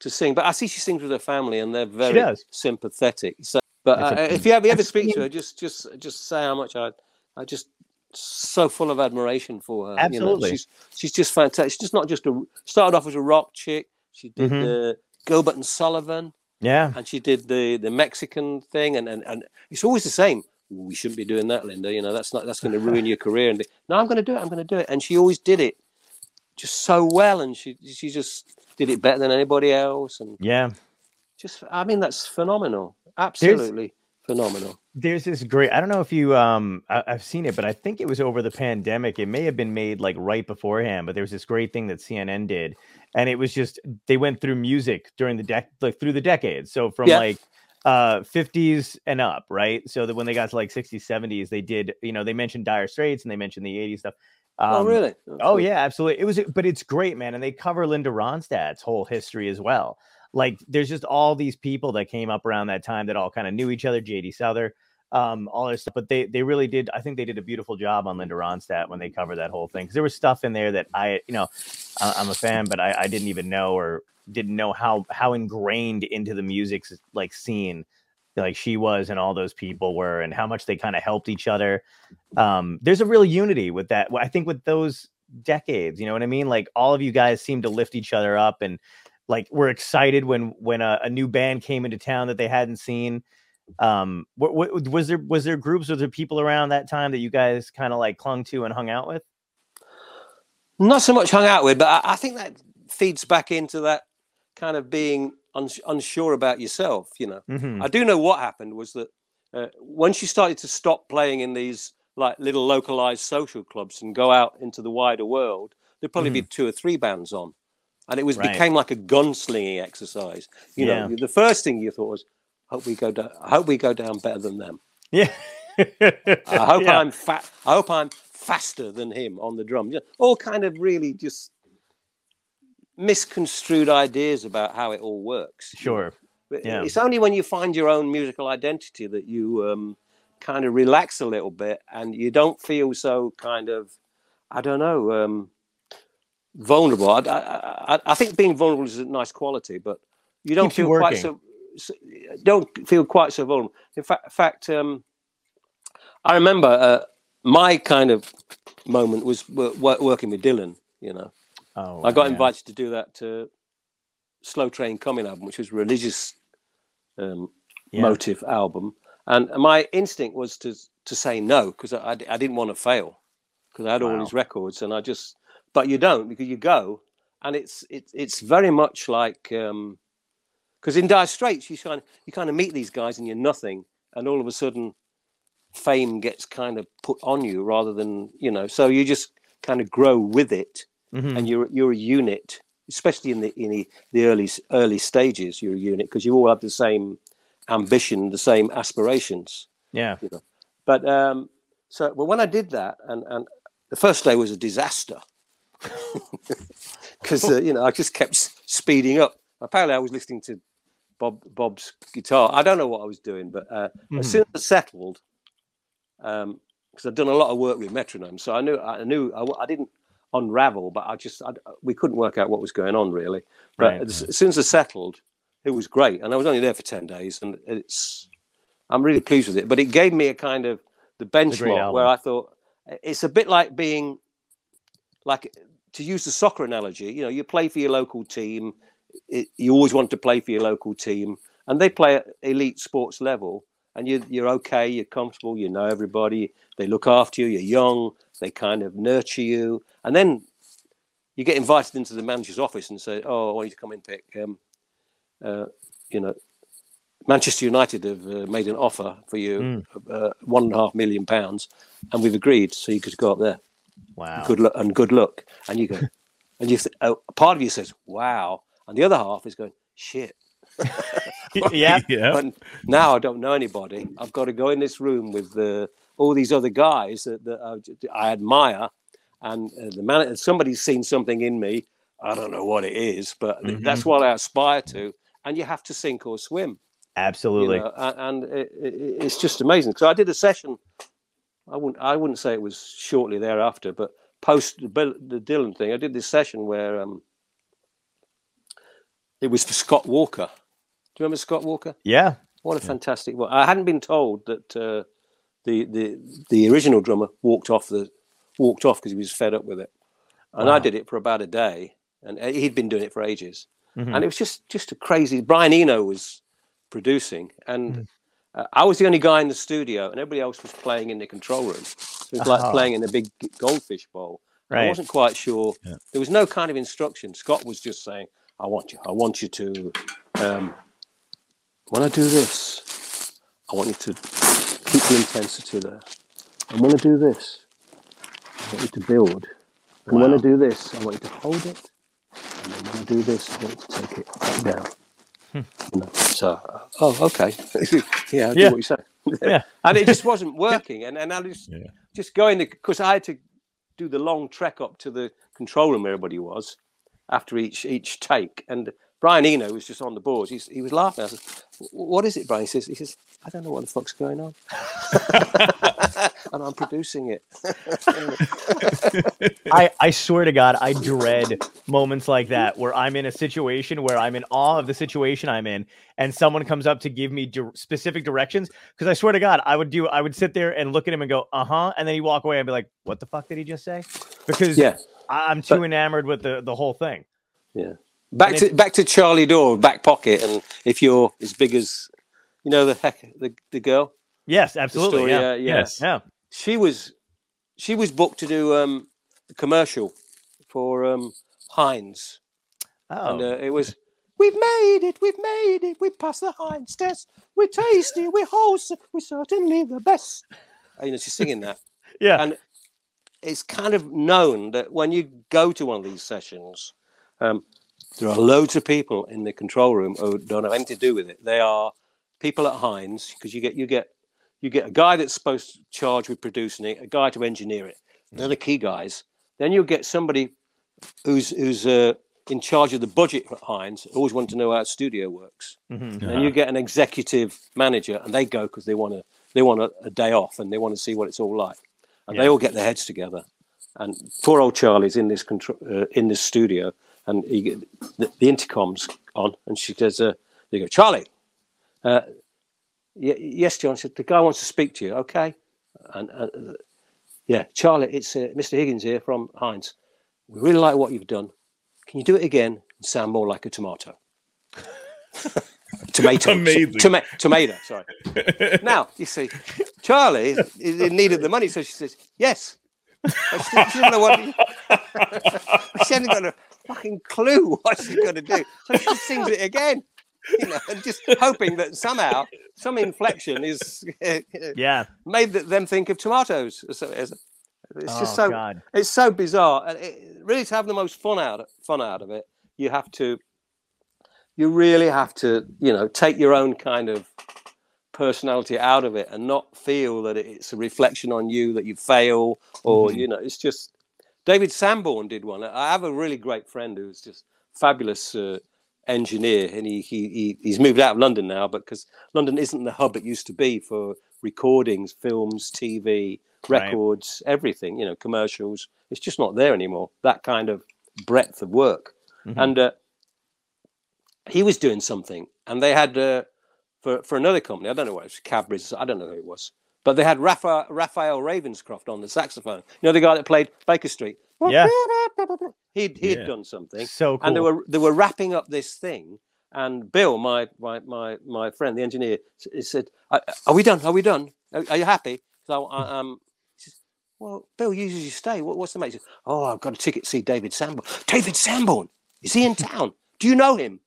to sing, but I see she sings with her family, and they're very sympathetic. So, but uh, if you ever, you ever speak to her, just just just say how much I I just so full of admiration for her. you know. Absolutely. she's she's just fantastic. She's just not just a started off as a rock chick. She did Mhm. uh, Gilbert and Sullivan Yeah. and she did the the Mexican thing, and and, and it's always the same. We shouldn't be doing that, Linda. You know, that's not that's going to ruin your career. And they, no, I'm going to do it. I'm going to do it. And she always did it just so well, and she she just did it better than anybody else. And Yeah. just, I mean, that's phenomenal. Absolutely phenomenal. There's this great. I don't know if you um I, I've seen it, but I think it was over the pandemic. It may have been made like right beforehand, but there was this great thing that CNN did, and it was just they went through music during the dec like through the decades. So from Yeah. like uh 50s and up, right? So that when they got to like 60s, 70s, they did, you know, they mentioned Dire Straits and they mentioned the 80s stuff. Oh, Um, really? Oh yeah, absolutely. It was, but it's great, man, and they cover Linda Ronstadt's whole history as well. Like, there's just all these people that came up around that time that all kind of knew each other. J.D. Souther, um, all this stuff. But they they really did. I think they did a beautiful job on Linda Ronstadt when they covered that whole thing because there was stuff in there that I, you know, I, I'm a fan, but I, I didn't even know or didn't know how how ingrained into the music s- like scene like she was and all those people were and how much they kind of helped each other um there's a real unity with that i think with those decades you know what i mean like all of you guys seem to lift each other up and like we're excited when when a, a new band came into town that they hadn't seen? Um, what, was there was there groups was there people around that time that you guys kind of like clung to and hung out with? Not so much hung out with, but I, I think that feeds back into that kind of being uns- unsure about yourself. You know, Mhm. I do know what happened was that uh, once you started to stop playing in these like little localized social clubs and go out into the wider world, there'd probably be two or three bands on, and it was Right. became like a gunslinging exercise. You know, the first thing you thought was, "Hope we go down. I hope we go down better than them. Yeah. I hope <laughs> Yeah. I'm fat. I hope I'm faster than him on the drum. Yeah, all kind of really just misconstrued ideas about how it all works. Sure. But Yeah. It's only when you find your own musical identity that you um, kind of relax a little bit and you don't feel so kind of, I don't know, um, vulnerable. I, I, I, think being vulnerable is a nice quality, but you don't Keeps you feel quite so, so. Don't feel quite so vulnerable. In fact, in fact, um, I remember uh, my kind of moment was wo- working with Dylan. You know, Oh, I got yeah. invited to do that to Slow Train Coming album, which was a religious um, Yeah. motive album, and my instinct was to to say no because I, I I didn't want to fail because I had all these records, and I just but you don't because you go, and it's it's it's very much like because in Dire Straits you kind you kind of meet these guys and you're nothing, and all of a sudden fame gets kind of put on you rather than you know so you just kind of grow with it Mhm. and you're you're a unit, especially in the in the, the early early stages. You're a unit because you all have the same ambition, the same aspirations. Yeah. But um, so, well, when I did that, and and the first day was a disaster <laughs> because uh, you know I just kept speeding up. Apparently, I was listening to Bob Bob's guitar. I don't know what I was doing, but uh, Mhm. as soon as I settled, um, because I'd done a lot of work with metronome, so I knew I knew I, I didn't unravel, but I just I, we couldn't work out what was going on really. But Right. as, as soon as I settled, it was great, and I was only there for ten days, and it's I'm really pleased with it. But it gave me a kind of the benchmark where. I thought it's a bit like being like to use the soccer analogy. You know, you play for your local team. It, you always want to play for your local team, and they play at elite sports level. And you, you're okay. You're comfortable. You know everybody. They look after you. You're young. They kind of nurture you, and then you get invited into the manager's office and say, "Oh, I want you to come in, pick." Um, uh, you know, Manchester United have uh, made an offer for you, uh, one and a half million pounds, and we've agreed, so you could go up there. Wow. Good luck and good luck. And you go, <laughs> and you, th- oh, part of you says, "Wow," and the other half is going, "Shit." <laughs> yeah. <laughs> yeah. But now I don't know anybody. I've got to go in this room with uh, all these other guys that, that I, I admire, and uh, the man. Somebody's seen something in me. I don't know what it is, but th- that's what I aspire to. And you have to sink or swim. you Absolutely. know, a- and it, it, it's just amazing. So I did a session. I wouldn't. I wouldn't say it was shortly thereafter, but post the, the Dylan thing, I did this session where um, it was for Scott Walker. Do you remember Scott Walker? Yeah. What a fantastic! Well, I hadn't been told that uh, the the the original drummer walked off the walked off because he was fed up with it, and I did it for about a day, and uh, he'd been doing it for ages, Mhm. and it was just just a crazy. Brian Eno was producing, and Mm. uh, I was the only guy in the studio, and everybody else was playing in the control room. So it was like Oh. playing in a big goldfish bowl. I wasn't quite sure. Yeah. There was no kind of instruction. Scott was just saying, "I want you. I want you to. Um, when I do this, I want you to keep the intensity there. And when I do this, I want you to build. And when I do this, I want you to hold it. And then when I do this, I want you to take it back down. You know, so, uh, oh, okay. <laughs> yeah, I do Yeah. what you say. <laughs> Yeah. and it just wasn't working. And, and I just, Yeah. just going because I had to do the long trek up to the control room where everybody was after each each take. And Brian Eno was just on the boards. He's, he was laughing. I said, "What is it, Brian?" He says, "He says I don't know what the fuck's going on, <laughs> and I'm producing it." <laughs> I, I swear to God, I dread moments like that where I'm in a situation where I'm in awe of the situation I'm in, and someone comes up to give me dir- specific directions. Because I swear to God, I would do, I would sit there and look at him and go, uh huh, and then he walk away and be like, "What the fuck did he just say?" Because yeah, I- I'm too But- enamored with the the whole thing. yeah. Back And to back to Charlie Dore, back pocket, and if you're as big as, you know, the heck, the the girl, Yes, absolutely. story, yeah. uh, yeah. Yes. yeah. she was, she was booked to do um, a commercial for um, Heinz, Oh, and uh, it was, we've made it, we've made it, we passed the Heinz test, we're tasty, we're wholesome, we're certainly the best. And, you know, she's singing that. <laughs> yeah. and it's kind of known that when you go to one of these sessions, um, there are loads of people in the control room who don't have anything to do with it. They are people at Heinz because you get you get you get a guy that's supposed to charge with producing it, a guy to engineer it. They're the key guys. Then you'll get somebody who's who's uh, in charge of the budget at Heinz. Always want to know how a studio works. Mhm. Then you get an executive manager, and they go because they want to they want a, a day off and they want to see what it's all like, and they all get their heads together. And poor old Charlie's in this control uh, in this studio, and he, the, the intercom's on, and she says, uh, "They go, Charlie." Uh, yes, John. She said the guy wants to speak to you. Okay, and uh, yeah, Charlie, it's uh, Mr. Higgins here from Heinz. We really like what you've done. Can you do it again and sound more like a tomato? tomato. <laughs> Amazing. Toma- tomato. Sorry. now you see, Charlie he needed the money, so she says yes. She, she didn't know what. <laughs> she hadn't got a fucking clue <laughs> what she's going to do, so she sings it again. You know, and just hoping that somehow some inflection is <laughs> Yeah. made them think of tomatoes. So it's it's just oh so God. it's so bizarre, and it, really to have the most fun out fun out of it, you have to, you really have to, you know, take your own kind of personality out of it and not feel that it's a reflection on you that you fail or Mhm. you know it's just david sanborn did one i have a really great friend who's just fabulous uh, engineer and he, he he he's moved out of london now but because london isn't the hub it used to be for recordings films tv Right. records everything you know commercials it's just not there anymore that kind of breadth of work Mhm. and uh, he was doing something and they had uh, for for another company i don't know what it was cadbury's i don't know who it was but they had Raphael, Raphael Ravenscroft on the saxophone. You know the guy that played Baker Street. Yeah. <laughs> He'd he'd Yeah. done something, So cool. and they were they were wrapping up this thing. And Bill, my my my my friend, the engineer, said, "Are we done? Are we done? Are, are you happy?" So I, um, he says, "Well, Bill, you usually stay. What, what's the matter?" "Oh, I've got a ticket to see David Sanborn. David Sanborn, is he in <laughs> town? Do you know him?"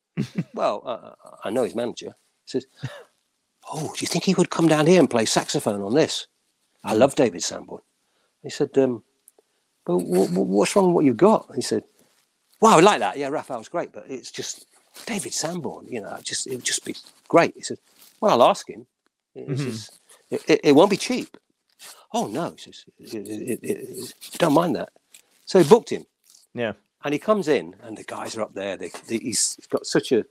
well, uh, I know his manager. He says, "Oh, do you think he would come down here and play saxophone on this?" I love David Sanborn. He said, um, "Well, wh- wh- what's wrong with what you've got?" He said, "Wow, I like that. Yeah, Raphael's great, but it's just David Sanborn. You know, it just it would just be great." He said, "Well, I'll ask him. Mhm. just- it, it, it won't be cheap." Oh no, he says, it, "Don't mind that." So he booked him. Yeah. And he comes in, and the guys are up there. They, they, he's got such a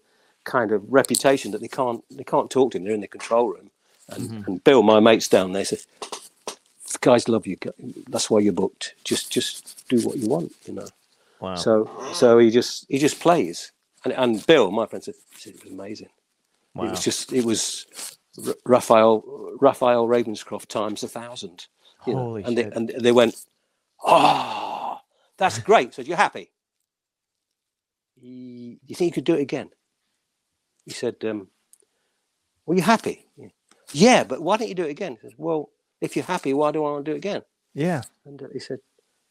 kind of reputation that they can't they can't talk to him. They're in the control room, and, Mhm. and Bill, my mate's down there, says, "The guys love you. That's why you're booked. Just just do what you want, you know." Wow. So so he just he just plays, and and Bill, my friend, said, said it was amazing. wow. It was just it was R- Raphael Raphael Ravenscroft times a thousand. You know, Holy and shit. they and they went, oh, that's great. So you're happy? "Ye- You think you could do it again? He said, um, "Well, you happy? Yeah, but why don't you do it again?" He says, "Well, if you're happy, why do I want to do it again?" yeah. And uh, he said,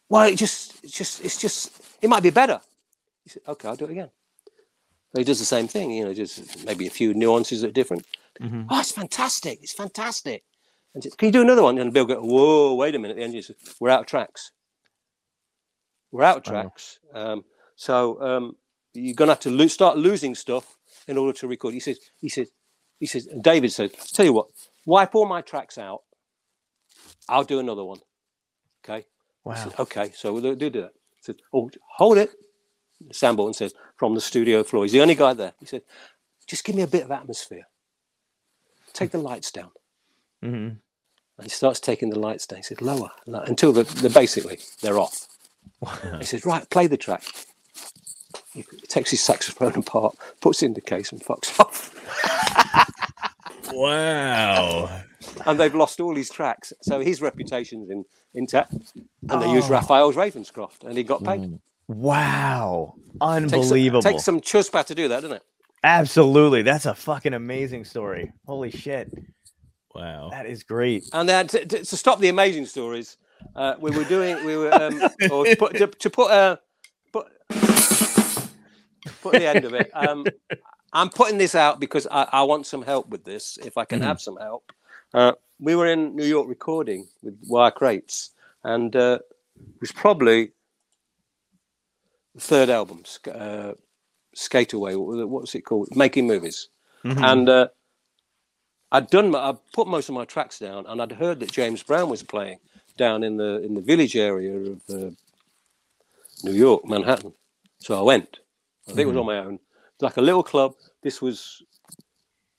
"Well, it just, it's just, it's just, it might be better." He said, "Okay, I'll do it again." So he does the same thing, you know, just maybe a few nuances that are different. Mhm. Oh, it's fantastic! It's fantastic. And he said, can you do another one? And Bill goes, "Whoa, wait a minute!" The engineer says, "We're out of tracks. We're out of tracks. Um, so um, you're gonna have to lo- start losing stuff in order to record." He says, "He says, he says." And David said, "Tell you what, wipe all my tracks out. I'll do another one." Okay. Wow. said, okay, so we'll do do that. He said, oh, hold it. Sanborn says, from the studio floor. He's the only guy there. He said, just give me a bit of atmosphere. Take the lights down. Mm-hmm. And he starts taking the lights down. He said, lower, lower until the, the basically they're off. Wow. He says, right, play the track. He takes his saxophone apart, puts it in the case, and fucks off. Wow. And they've lost all his tracks. So his reputation's in intact. And they used Oh. Raphael's Ravenscroft, and he got paid. Wow. Takes some- Unbelievable. Takes some chutzpah to do that, doesn't it? Absolutely. That's a fucking amazing story. Holy shit. Wow. That is great. And then to, to, to stop the amazing stories, uh, we were doing, we were, um, <laughs> or to put, to, to put a, put, put the end of it. Um, I'm putting this out because I, I want some help with this, if I can Mhm. have some help. Uh, we were in New York recording with Dire Straits, and uh, it was probably the third album, uh, Skate Away. What was, it, what was it called? Making Movies. Mhm. And uh, I'd done, my, I put most of my tracks down, and I'd heard that James Brown was playing down in the in the village area of uh, New York, Manhattan. So I went. I think it was on my own. It's like a little club. This was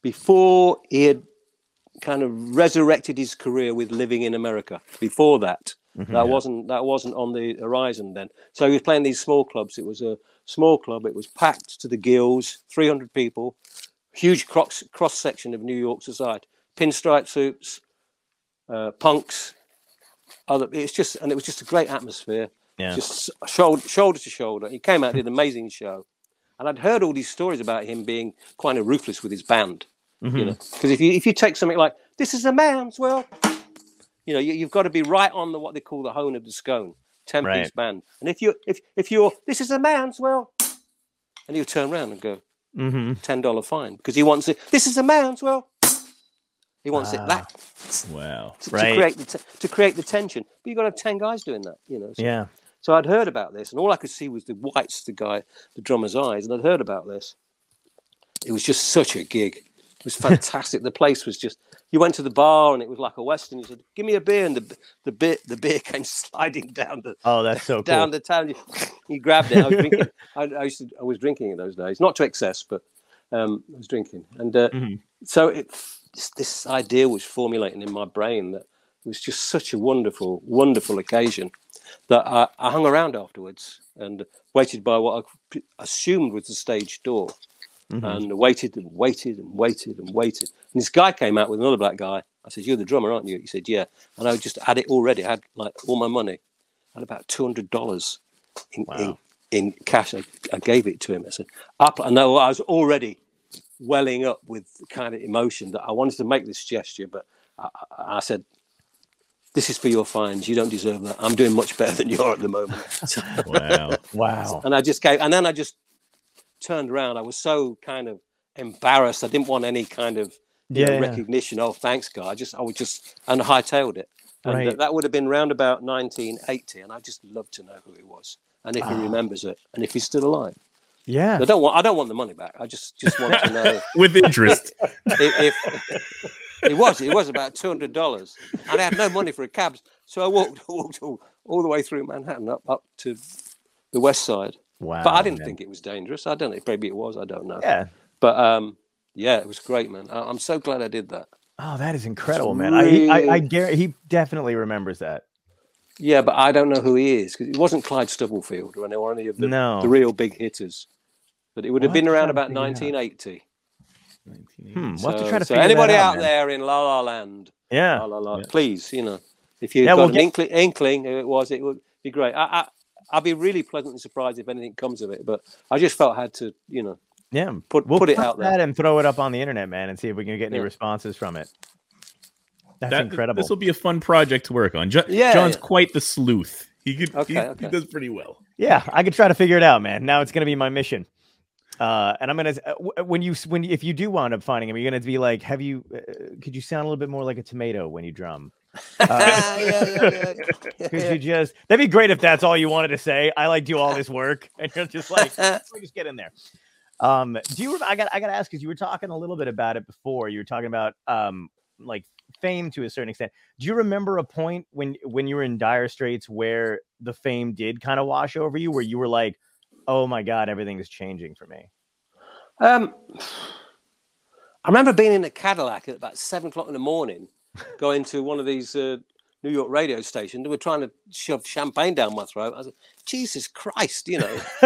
before he had kind of resurrected his career with living in America. Before that, Mhm. that wasn't that wasn't on the horizon then. So he was playing these small clubs. It was a small club. It was packed to the gills, 300 people, huge cross cross section of New York society, pinstripe suits, uh, punks. Other, it's just and it was just a great atmosphere. Yeah. Just shoulder shoulder to shoulder. He came out did an amazing show, and I'd heard all these stories about him being kind of ruthless with his band you Mhm. know because if you if you take something like this is a man's world," you know you, you've got to be right on the what they call the hone of the scone 10 piece Right. band and if you if if you're this is a man's world," and you turn around and go Mhm. ten dollar fine because he wants it this is a man's world. he wants it Ah, that Wow. to, Right. to create the te- to create the tension but you've got to have 10 guys doing that you know so, Yeah. So I'd heard about this and all I could see was the whites the guy the drummer's eyes and I'd heard about this it was just such a gig it was fantastic. the place was just. You went to the bar and it was like a western. You said, "Give me a beer," and the the beer the beer <laughs> came sliding down the Oh, that's so down cool. the town. You, you grabbed it. I was drinking. <laughs> I, I used to. I was drinking in those days, not to excess, but um, I was drinking. And uh, Mhm. so it, this idea was formulating in my brain that it was just such a wonderful, wonderful occasion that I, I hung around afterwards and waited by what I assumed was the stage door Mhm. and waited and waited and waited and waited. And this guy came out with another black guy. I said, "You're the drummer, aren't you?" He said, "Yeah." And I just had it already. I had like all my money. I had about two hundred dollars in, in Wow. in cash. I, I gave it to him. I said, "Up." I know I was already welling up with the kind of emotion that I wanted to make this gesture, but I, I said. This is for your fines. You don't deserve that. I'm doing much better than you are at the moment. <laughs> Wow. Wow. and I just gave, and then I just turned around. I was so kind of embarrassed. I didn't want any kind of you know, Yeah. recognition. Oh, thanks, guy. I just, I would just, and hightailed it. And Right. that, that would have been round about 1980. And I just love to know who he was and if he Ah. remembers it and if he's still alive. Yeah. I don't want, I don't want the money back. I just, just want to <laughs> know With interest. if, if it was, it was about $200 and I had no money for a cab. So I walked, <laughs> walked all, all the way through Manhattan up, up to the west side. Wow. But I didn't man. think it was dangerous. I don't know. Maybe it was. I don't know. Yeah. But um, yeah, it was great, man. I, I'm so glad I did that. Oh, that is incredible, man. I, I, I guarantee he definitely remembers that. Yeah, but I don't know who he is because it wasn't Clyde Stubblefield or any, of the, No. the real big hitters. But it would have We'll been around about figure it out. 1980. Hmm. We'll have to So- try to so figure anybody that out, out, man. there in La La Land, Yeah. La La La, Yeah. please, you know, if you've Yeah, got we'll an get- inkling, inkling who it was, it would be great. I, I, I'd be really pleasantly surprised if anything comes of it. But I just felt I had to, you know, Yeah. put We'll put it clip out there. that and throw it up on the internet, man, and see if we can get any Yeah. responses from it. That's That- incredible. This will be a fun project to work on. Jo- Yeah, John's yeah. quite the sleuth. He could. Okay, he, okay. he does pretty well. Yeah, I could try to figure it out, man. Now it's gonna be my mission. Uh, and I'm gonna uh, when you when if you do wound up finding him, you're gonna be like, have you? Uh, could you sound a little bit more like a tomato when you drum? <laughs> Uh, yeah, yeah, yeah. <laughs> Could you just? That'd be great if that's all you wanted to say. I like do all this work, <laughs> and you're just like, just get in there. Um, do you? I got I got to ask because you were talking a little bit about it before. You were talking about um like fame to a certain extent. Do you remember a point when when you were in dire straits where the fame did kind of wash over you, where you were like, oh my god, everything is changing for me? Um, I remember being in a Cadillac at about seven o'clock in the morning, going to one of these uh, New York radio stations. They were trying to shove champagne down my throat. I was like, Jesus Christ, you know, <laughs>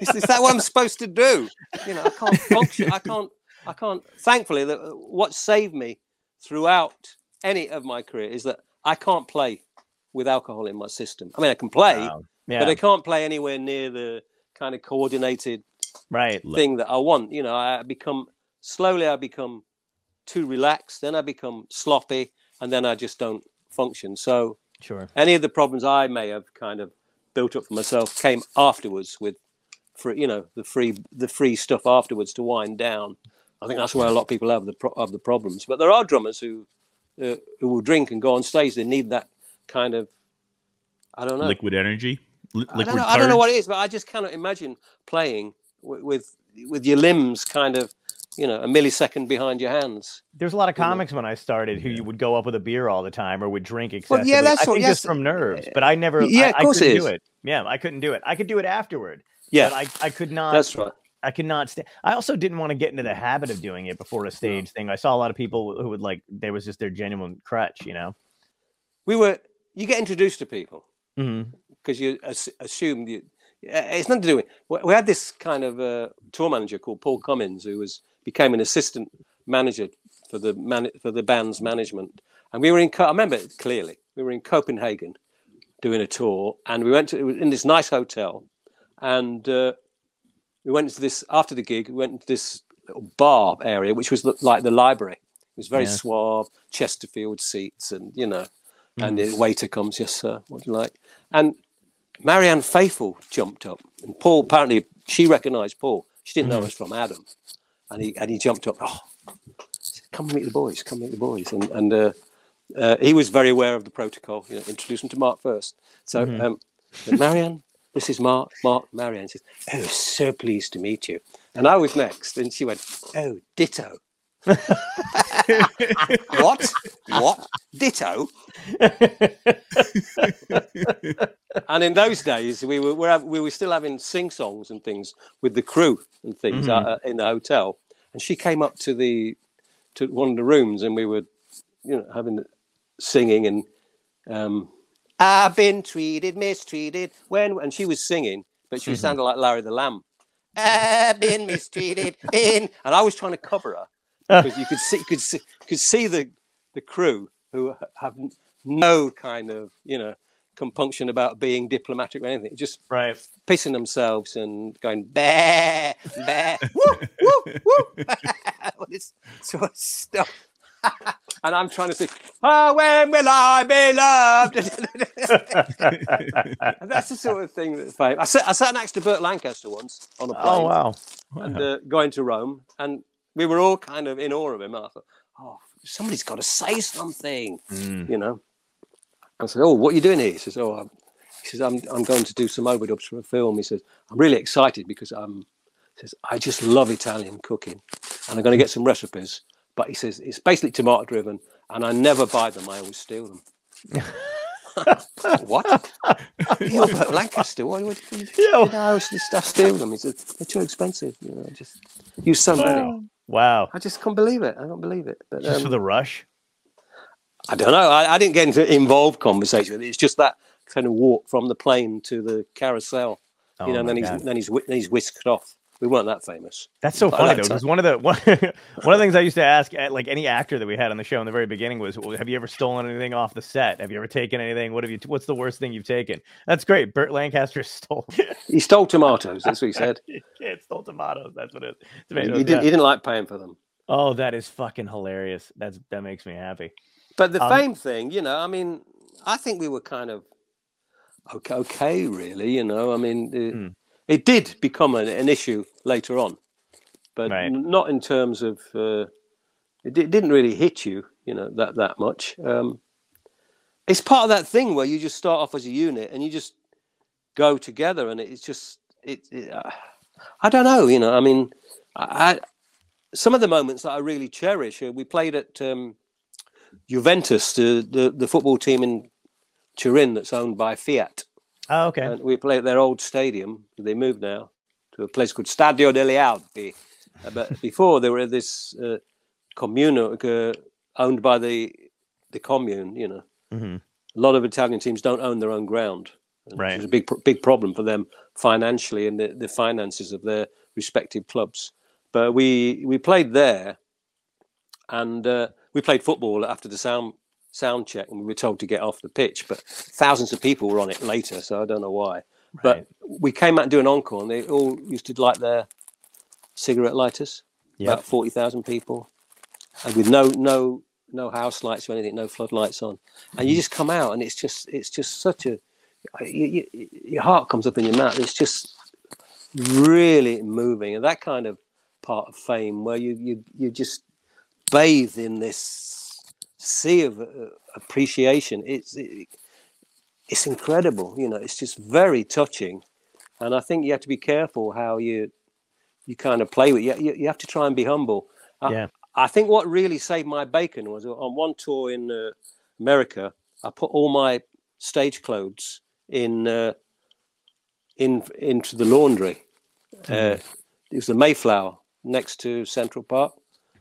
is, is that what I'm supposed to do? You know, I can't function. I can't. I can't. Thankfully, that uh, what saved me throughout any of my career is that I can't play with alcohol in my system. I mean, I can play, Wow. Yeah. but I can't play anywhere near the kind of coordinated right. Thing that I want. You know, I become slowly I become too relaxed, then I become sloppy, and then I just don't function. So Sure. any of the problems I may have kind of built up for myself came afterwards with free, you know, the free the free stuff afterwards to wind down. I think that's where a lot of people have the pro- have the problems. But there are drummers who uh, who will drink and go on stage. They need that kind of I don't know. Liquid energy. Li- I don't know. I don't know what it is, but I just cannot imagine playing with with, with your limbs kind of you know a millisecond behind your hands. There's a lot of You know. comics when I started who you would go up with a beer all the time or would drink Well, excessively. yeah, that's I what- think yes. just from nerves, but I never. Yeah, I, of course I couldn't is. do it. Yeah, I couldn't do it. I could do it afterward. Yeah, but I, I could not. that's right. I could not stay. I also didn't want to get into the habit of doing it before a stage thing. I saw a lot of people who would like there was just their genuine crutch, you know. We were you get introduced to people Mm-hmm. Because you as- assume you. uh, It's nothing to do with. we- We had this kind of uh, tour manager called Paul Cummins, who was became an assistant manager for the man for the band's management, and we were in. Co- I remember it clearly. We were in Copenhagen doing a tour, and we went to it was in this nice hotel, and uh, we went to this after the gig. We went into this little bar area, which was the- like the library. It was very Yeah. suave, Chesterfield seats, and you know, and the waiter comes, yes, sir, what do you like? And Marianne Faithfull jumped up, and Paul apparently she recognised Paul. She didn't know it was from Adam, and he and he jumped up. Oh, come meet the boys, come meet the boys, and and uh, uh, he was very aware of the protocol. You know, introduce him to Mark first. So, Mhm. um, Marianne, this is Mark. Mark, Marianne says, "Oh, so pleased to meet you." And I was next, and she went, "Oh, ditto." <laughs> what? What? Ditto? <laughs> And in those days, we were, we were still having sing songs and things with the crew and things Mhm. uh, in the hotel. And she came up to the to one of the rooms, and we were, you know, having singing and um, I've been treated, mistreated when, and she was singing, but she was Mhm. sounding like Larry the Lamb. I've been mistreated in, and I was trying to cover her because you could see, could see, could see the the crew who have no kind of, you know, compunction about being diplomatic or anything, just right. pissing themselves and going bah bah woo, woo, woo, <laughs> all this sort of stuff. <laughs> and I'm trying to say, oh, when will I be loved? <laughs> and that's the sort of thing that's famous. I sat, I sat next to Burt Lancaster once on a plane oh wow. and uh, going to Rome, and we were all kind of in awe of him. I thought, oh, somebody's got to say something, Mm. you know. I said, oh, what are you doing here? He says, oh, I'm, he says, I'm, I'm going to do some overdubs for a film. He says, I'm really excited because I'm, he says, I just love Italian cooking, and I'm going to get some recipes. But he says it's basically tomato driven, and I never buy them. I always steal them. what? <laughs> You're Burt Lancaster. Why would you? Yeah. You know, I always just I steal them. He said they're too expensive. You know, just use so many. Wow. I just can't believe it. I can't believe it. But Just for um, the rush. I don't know. I, I didn't get into involved conversation. It's just that kind of walk from the plane to the carousel. Oh you know, and then he's then he's then he's whisked off. We weren't that famous. That's so funny though, because one of the <laughs> one, one of the things I used to ask at like any actor that we had on the show in the very beginning was, "Well, "Have you ever stolen anything off the set? Have you ever taken anything? What have you? What's the worst thing you've taken?" That's great. Burt Lancaster <laughs> stole. <laughs> He stole tomatoes. That's what he said. Kid stole tomatoes. That's what it. he, Tomatoes, didn't, yeah. he didn't like paying for them. Oh, that is fucking hilarious. That's that makes me happy. But the Um, fame thing, you know, I mean, I think we were kind of okay, okay really. You know, I mean, it. It did become an, an issue later on, but Right. not in terms of uh, it, di- didn't really hit you, you know, that that much. Um, it's part of that thing where you just start off as a unit and you just go together, and it's just it. it uh, I don't know, you know. I mean, I, I some of the moments that I really cherish. Uh, we played at. Um, Juventus, the, the, the football team in Turin that's owned by Fiat. Oh, okay. And we play at their old stadium. They moved now to a place called Stadio delle Alpi. Uh, but <laughs> before they were at this uh, comune uh, owned by the the commune. You know, hmm a lot of Italian teams don't own their own ground. Right. Is a big big problem for them financially and the, the finances of their respective clubs. But we we played there, and uh, we played football after the sound sound check, and we were told to get off the pitch. But thousands of people were on it later, so I don't know why. But we came out and do an encore, and they all used to light their cigarette lighters. Yep. About forty thousand people, and with no no no house lights or anything, no floodlights on, and Mm-hmm. you just come out, and it's just it's just such a you, you, your heart comes up in your mouth. It's just really moving, and that kind of part of fame where you you you just bathe in this sea of uh, appreciation. It's it, it's incredible, you know. It's just very touching, and I think you have to be careful how you you kind of play with. You you, you have to try and be humble. I, Yeah. I think what really saved my bacon was on one tour in uh, America. I put all my stage clothes in uh, in into the laundry. Uh, it was the Mayflower next to Central Park,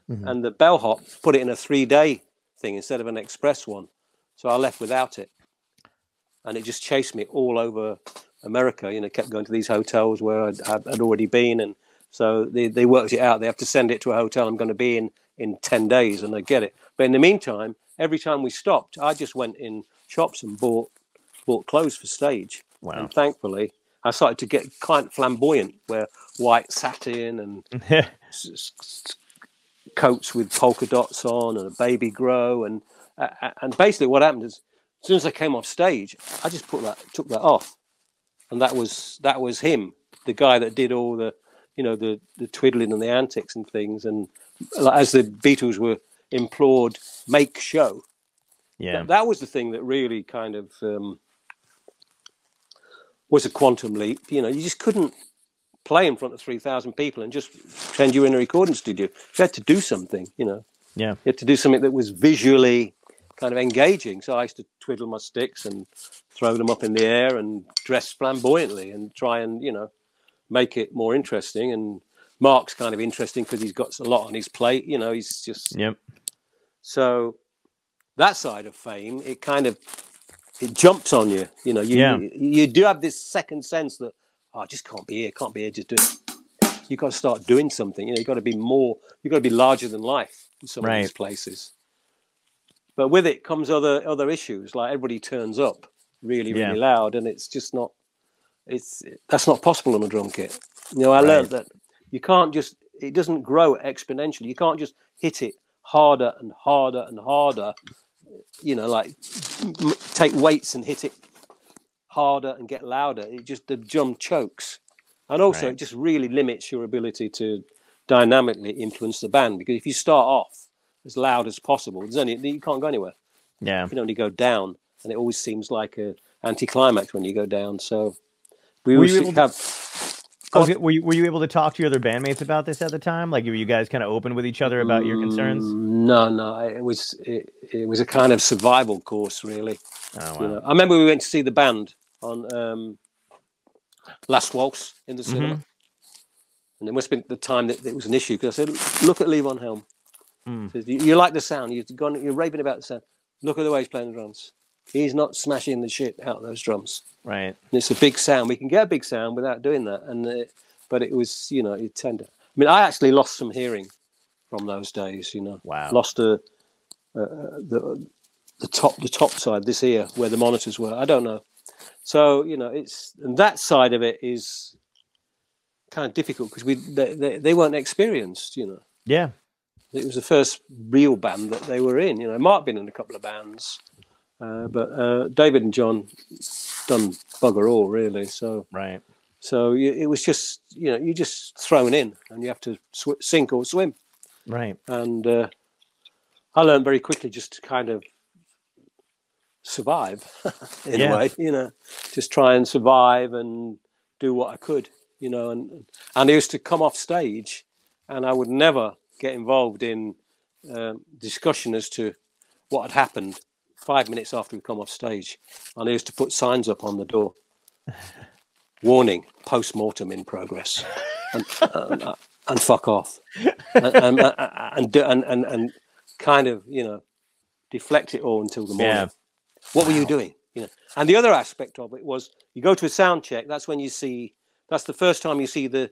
Mhm. and the bellhop put it in a three-day thing instead of an express one. So I left without it, and it just chased me all over America. You know, kept going to these hotels where I'd, I'd already been, and so they, they worked it out. They have to send it to a hotel I'm going to be in in ten days, and they get it. But in the meantime, every time we stopped, I just went in shops and bought bought clothes for stage. Wow. And thankfully, I started to get quite flamboyant, where white satin and <laughs> s- s- coats with polka dots on and a baby grow and uh, and basically what happened is as soon as I came off stage I just put that took that off and that was that was him the guy that did all the you know the the twiddling and the antics and things and as the Beatles were implored make show yeah. that, that was the thing that really kind of um, was a quantum leap. You know, you just couldn't play in front of 3,000 people and just pretend you were in a recording studio. You had to do something, you know. Yeah. You had to do something that was visually kind of engaging. So I used to twiddle my sticks and throw them up in the air and dress flamboyantly and try and, you know, make it more interesting. And Mark's kind of interesting because he's got a lot on his plate. You know, he's just Yep. so that side of fame, it kind of it jumps on you. You know, you Yeah. you, you do have this second sense that oh, I just can't be here, can't be here, just do it. You got to start doing something. You know, you got to be more. You got to be larger than life in some of these places. But with it comes other other issues. Like everybody turns up really really Yeah. loud, and it's just not. It's that's not possible on a drum kit. You know, I learned that you can't just. It doesn't grow exponentially. You can't just hit it harder and harder and harder. You know, like take weights and hit it harder and get louder. It just the drum chokes, and also Right. it just really limits your ability to dynamically influence the band. Because if you start off as loud as possible, there's only you can't go anywhere. Yeah. You can only go down, and it always seems like a anticlimax when you go down. So we Were you to able to- have. Were you were you able to talk to your other bandmates about this at the time? Like, were you guys kind of open with each other about your concerns? Mm, No, no, it was it, it was a kind of survival course, really. Oh You wow. know, I remember we went to see the band on um, Last Waltz in the Mm-hmm. cinema, and it must have been the time that it was an issue because I said, "Look at Levon Helm. Mm. Says, you, you like the sound. You've gone. You're raving about the sound. Look at the way he's playing the drums. He's not smashing the shit out of those drums. Right. And it's a big sound. We can get a big sound without doing that. And uh, but it was, you know, it tended. I mean, I actually lost some hearing from those days. You know, Wow. lost a, uh, the the top the top side this ear where the monitors were. I don't know. So you know, it's and that side of it is kind of difficult because we they, they, they weren't experienced. You know, Yeah. it was the first real band that they were in. You know, Mark been in a couple of bands, uh, but uh, David and John done bugger all really. So Right. so you, it was just you know you just thrown in and you have to sw- sink or swim. Right. And uh, I learned very quickly just to kind of survive <laughs> in Yeah. a way. You know, just try and survive and do what I could. You know, and and I used to come off stage, and I would never get involved in um, discussion as to what had happened five minutes after we come off stage. And I used to put signs up on the door warning post mortem in progress and, and, and fuck off <laughs> and, and, and, and, and, and kind of you know deflect it all until the morning Yeah. What were you doing you know and the other aspect of it was you go to a sound check that's when you see that's the first time you see the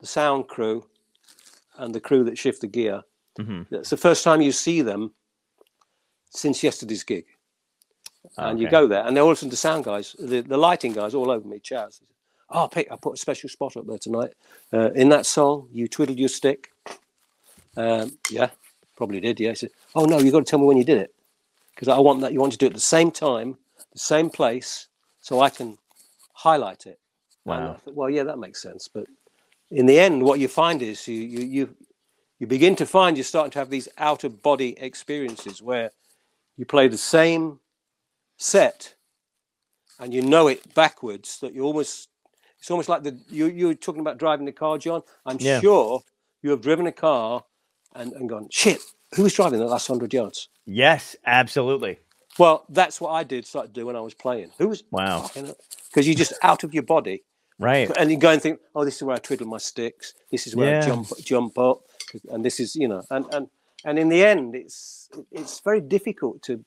the sound crew and the crew that shift the gear hmm it's the first time you see them since yesterday's gig and you go there, and they're all to sound guys, the, the lighting guys all over me. Chaz, oh, Pete, I put a special spot up there tonight. Uh, in that song, you twiddled your stick. Um, yeah, probably did. Yeah. He said, oh no, you got to tell me when you did it, because I want that. You want to do it at the same time, the same place, so I can highlight it. Wow. thought, well, yeah, that makes sense. But in the end, what you find is you you you you begin to find you're starting to have these out of body experiences where you play the same set and you know it backwards that you almost it's almost like the you you were talking about driving the car john i'm Yeah. sure you have driven a car and, and gone shit who was driving the last 100 yards Yes, absolutely. well that's what i did start to do when i was playing who was Wow. because you're just out of your body Right. and you go and think, oh, this is where I twiddle my sticks. This is where Yeah. I jump jump up, and this is you know, and and and in the end, it's it's very difficult to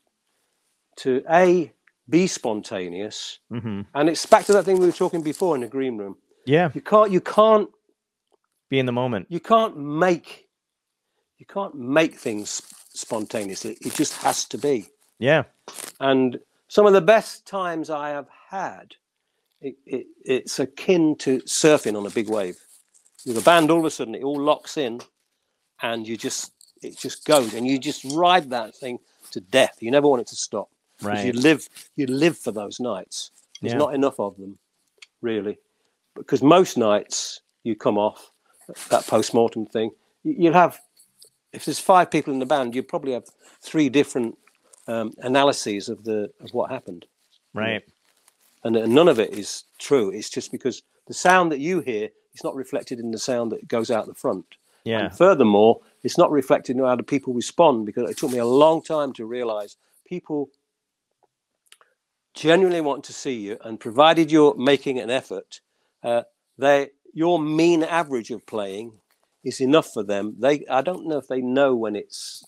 to a be spontaneous, hmm and it's back to that thing we were talking before in the green room. Yeah. You can't you can't Be in the moment. you can't make you can't make things spontaneously. It just has to be. Yeah. And some of the best times I have had, it, it, it's akin to surfing on a big wave. With a band, all of a sudden it all locks in, and you just it just goes, and you just ride that thing to death. You never want it to stop. Right. You live you live for those nights. There's Yeah. not enough of them, really, because most nights you come off that post mortem thing. you- You'll have if there's five people in the band, you probably have three different um, analyses of the of what happened, Right. and, uh, none of it is true. It's just because the sound that you hear is not reflected in the sound that goes out the front. Yeah. And furthermore, it's not reflected in how the people respond because it took me a long time to realize people genuinely want to see you, and provided you're making an effort, uh, they your mean average of playing is enough for them. They I don't know if they know when it's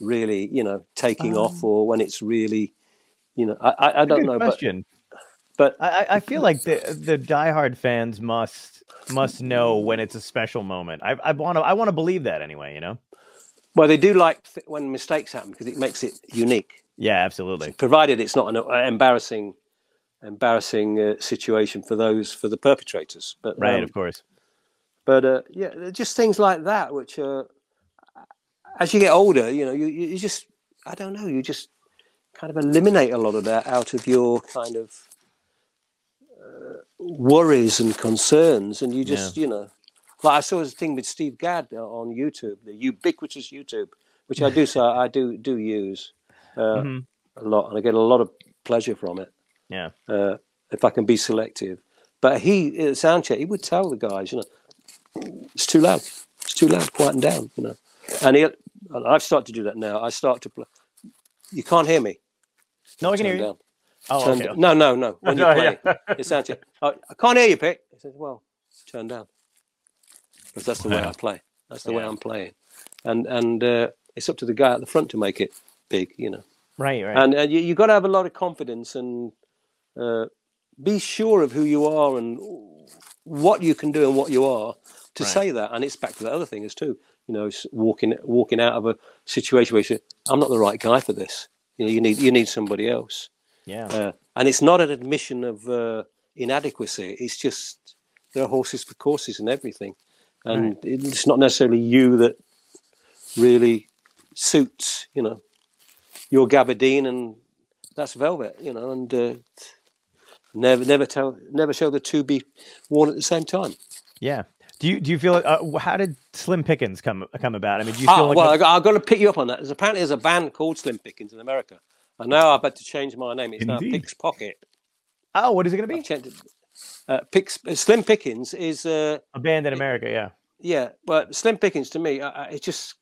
really you know taking off or when it's really you know I I, I don't know, but question. but I, I- I feel like the the diehard fans must must know when it's a special moment. I I want to I want to believe that anyway. You know. well they do like th- when mistakes happen because it makes it unique. Yeah. Absolutely. provided it's not an uh, embarrassing embarrassing uh, situation for those for the perpetrators but Right. um, of course. But uh, yeah just things like that which uh, as you get older you know you, you just i don't know you just kind of eliminate a lot of that out of your kind of uh, worries and concerns and you just you know like i saw this thing with steve gadd uh, on youtube the ubiquitous youtube which i do so i do do use uh, Mhm. a lot and i get a lot of pleasure from it Yeah. uh, if I can be selective. But he, at sound check, he would tell the guys, you know, it's too loud. It's too loud. Quieten down, you know. And he, I've started to do that now. I start to play. You can't hear me. No, I can Turn hear you. down. Oh, Turn okay. down. No, no, no. When you <laughs> Oh, play, yeah. it's sound check. Oh, I can't hear you, Pete. He says, well, turn down. Because that's the way Wow. I play. That's the way I'm playing. And and uh, it's up to the guy at the front to make it big, you know Right. Right. and, and you, you got to have a lot of confidence and uh, be sure of who you are and what you can do and what you are to Right. say that and it's back to the other thing as too you know walking walking out of a situation where you say, i'm not the right guy for this you know you need you need somebody else yeah. uh, and it's not an admission of uh, inadequacy it's just there are horses for courses and everything and it's not necessarily you that really suits you know your gabardine and that's velvet you know and uh, never never tell never show the two be worn at the same time Yeah. Do you do you feel uh, how did Slim Pickens come come about? I mean, do you feel ah, like well a- I got, I've got to pick you up on that there's apparently there's a band called slim pickens in america and now i've had to change my name it's now picks pocket oh, what is it going to be? changed it. Uh, Picks, slim pickens is uh, A band in America, yeah. yeah, but Slim Pickens to me, I, I, it just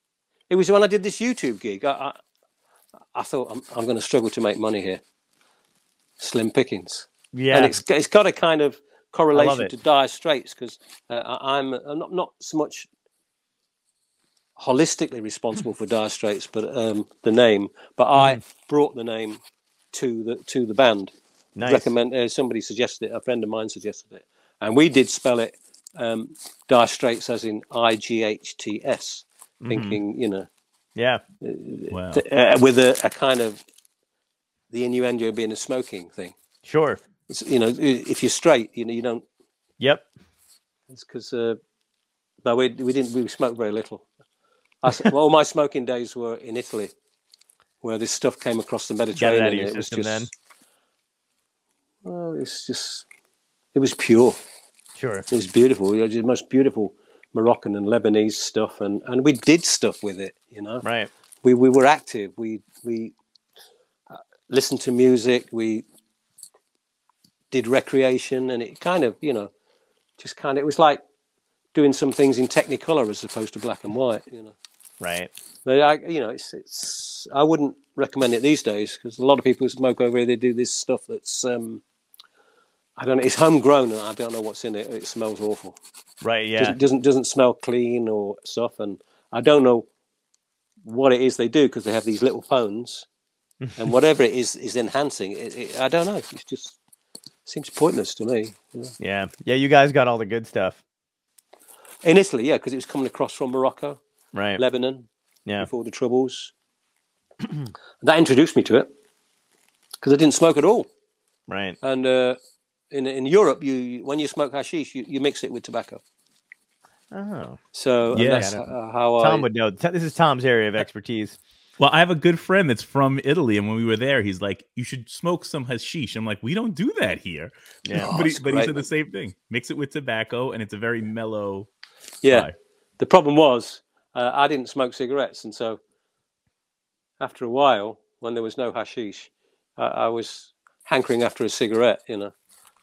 it was when I did this YouTube gig. I I, I thought I'm, I'm going to struggle to make money here. Slim Pickens, Yeah. and it's it's got a kind of correlation to Dire Straits because uh, I'm, I'm not not so much holistically responsible for Dire Straits, but um, the name. But I brought the name to the to the band nice. recommend uh, somebody suggested it a friend of mine suggested it and we did spell it um dire straits as in i-g-h-t-s Mhm. thinking you know Yeah. Wow. th- uh, with a, a kind of the innuendo being a smoking thing. Sure. You know, if you're straight, you know, you don't. Yep. It's because, uh, no, we we didn't. We smoked very little. I, all my smoking days were in Italy, where this stuff came across the Get it Mediterranean. out of your it was system just, then. Well, it's just, it was pure. Sure. It was beautiful. You know, the most beautiful Moroccan and Lebanese stuff, and and we did stuff with it. You know, Right. we we were active. We we uh, listened to music. We did recreation, and it kind of you know, just kind of it was like doing some things in Technicolor as opposed to black and white. You know, Right. but I you know it's it's I wouldn't recommend it these days because a lot of people who smoke over here they do this stuff that's um. I don't know. It's homegrown, and I don't know what's in it. It smells awful Right. Yeah. doesn't, doesn't doesn't smell clean or stuff and i don't know what it is they do because they have these little phones and <laughs> whatever it is is enhancing it, it, i don't know it's just seems pointless to me know. Yeah. Yeah. You guys got all the good stuff. in italy yeah because it was coming across from morocco Right. lebanon Yeah. before the troubles <clears throat> that introduced me to it because i didn't smoke at all Right. and uh, in in europe you when you smoke hashish you, you mix it with tobacco Oh. so Yeah. that's how i Tom would know. This is Tom's area of expertise. Well, I have a good friend that's from Italy, and when we were there, he's like, "You should smoke some hashish." I'm like, "We don't do that here." Yeah. <laughs> But he, but he said the same thing. Mix it with tobacco, and it's a very mellow. yeah vibe. The problem was uh, I didn't smoke cigarettes, and so after a while, when there was no hashish, I, I was hankering after a cigarette, you know,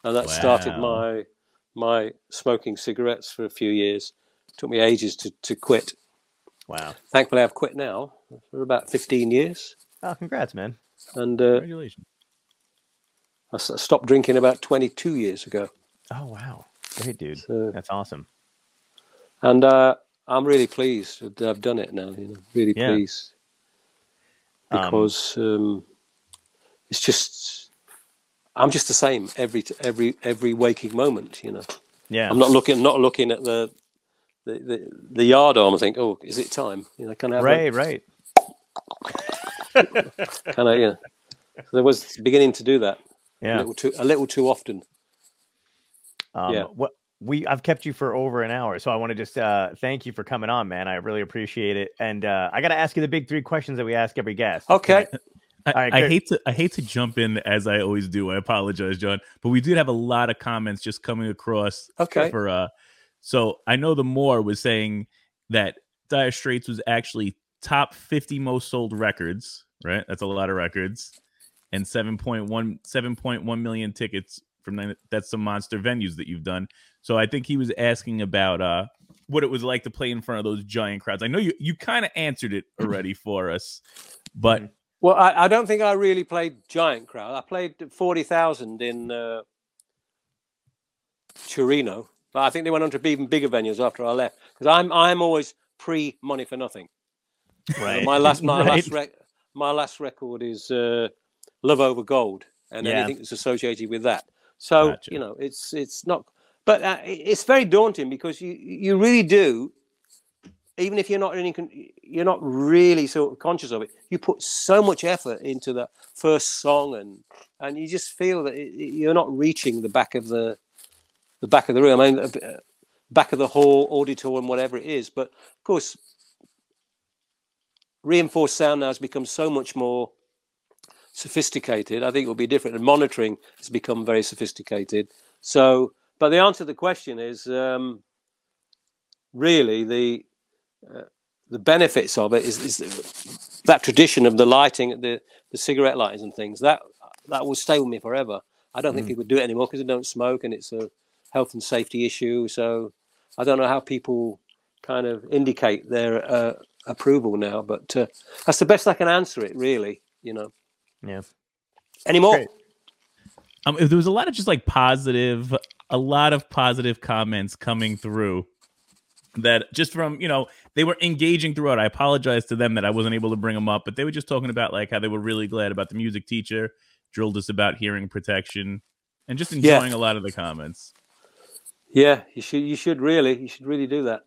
and that started my my smoking cigarettes for a few years. took me ages to, to quit. Wow. Thankfully, I've quit now for about fifteen years, Oh, congrats, man. and uh, Congratulations. I stopped drinking about twenty two years ago. Oh, wow. Great, dude. So, That's awesome. and uh, I'm really pleased that I've done it now. You know, really Yeah. pleased. Um, because um, it's just I'm just the same every every every waking moment. You know, Yeah. I'm not looking not looking at the the, the, the yard arm and think, oh, is it time? You know, can I have Right. Right. A, can I? Yeah, so I was beginning to do that a Yeah. little too a little too often. Um, Yeah. What we I've kept you for over an hour, so I want to just uh, thank you for coming on, man. I really appreciate it. And uh, I got to ask you the big three questions that we ask every guest. Okay, <laughs> I, All right, I hate to I hate to jump in as I always do. I apologize, John, but we did have a lot of comments just coming across. Okay. For uh, so I know the more was saying that Dire Straits was actually top 50 most sold records. Right, that's a lot of records, and 7.1 7.1 million tickets from nine- that's some monster venues that you've done. So I think he was asking about uh what it was like to play in front of those giant crowds. I know you you kind of answered it <laughs> already for us, but well, I, I don't think I really played giant crowd. I played forty thousand in uh, Torino, but I think they went on to be even bigger venues after I left because I'm I'm always pre money for nothing. Right. My last my <laughs> Right. last rec- my last record is uh, Love Over Gold, and Yeah. anything that's associated with that. So Gotcha. you know, it's it's not, but uh, it's very daunting because you you really do, even if you're not any, you're not really sort of conscious of it. You put so much effort into the first song, and and you just feel that it, it- you're not reaching the back of the the back of the room. I mean, uh, back of the hall, auditorium, whatever it is. But of course, reinforced sound now has become so much more sophisticated. I think it will be different, and monitoring has become very sophisticated. So, but the answer to the question is um, really the uh, the benefits of it is, is that tradition of the lighting, the the cigarette lighters and things that that will stay with me forever. I don't think people do it anymore because they don't smoke, and it's a health and safety issue. So, I don't know how people kind of indicate their uh, approval now, but uh, that's the best I can answer it. Really, you know. Yeah. Any more? Great. um, there was a lot of just like positive, a lot of positive comments coming through that just from, you know, they were engaging throughout. I apologize to them that I wasn't able to bring them up, but they were just talking about like how they were really glad about the music teacher, drilled us about hearing protection, and just Yeah. enjoying a lot of the comments. Yeah, you should. You should really. You should really do that.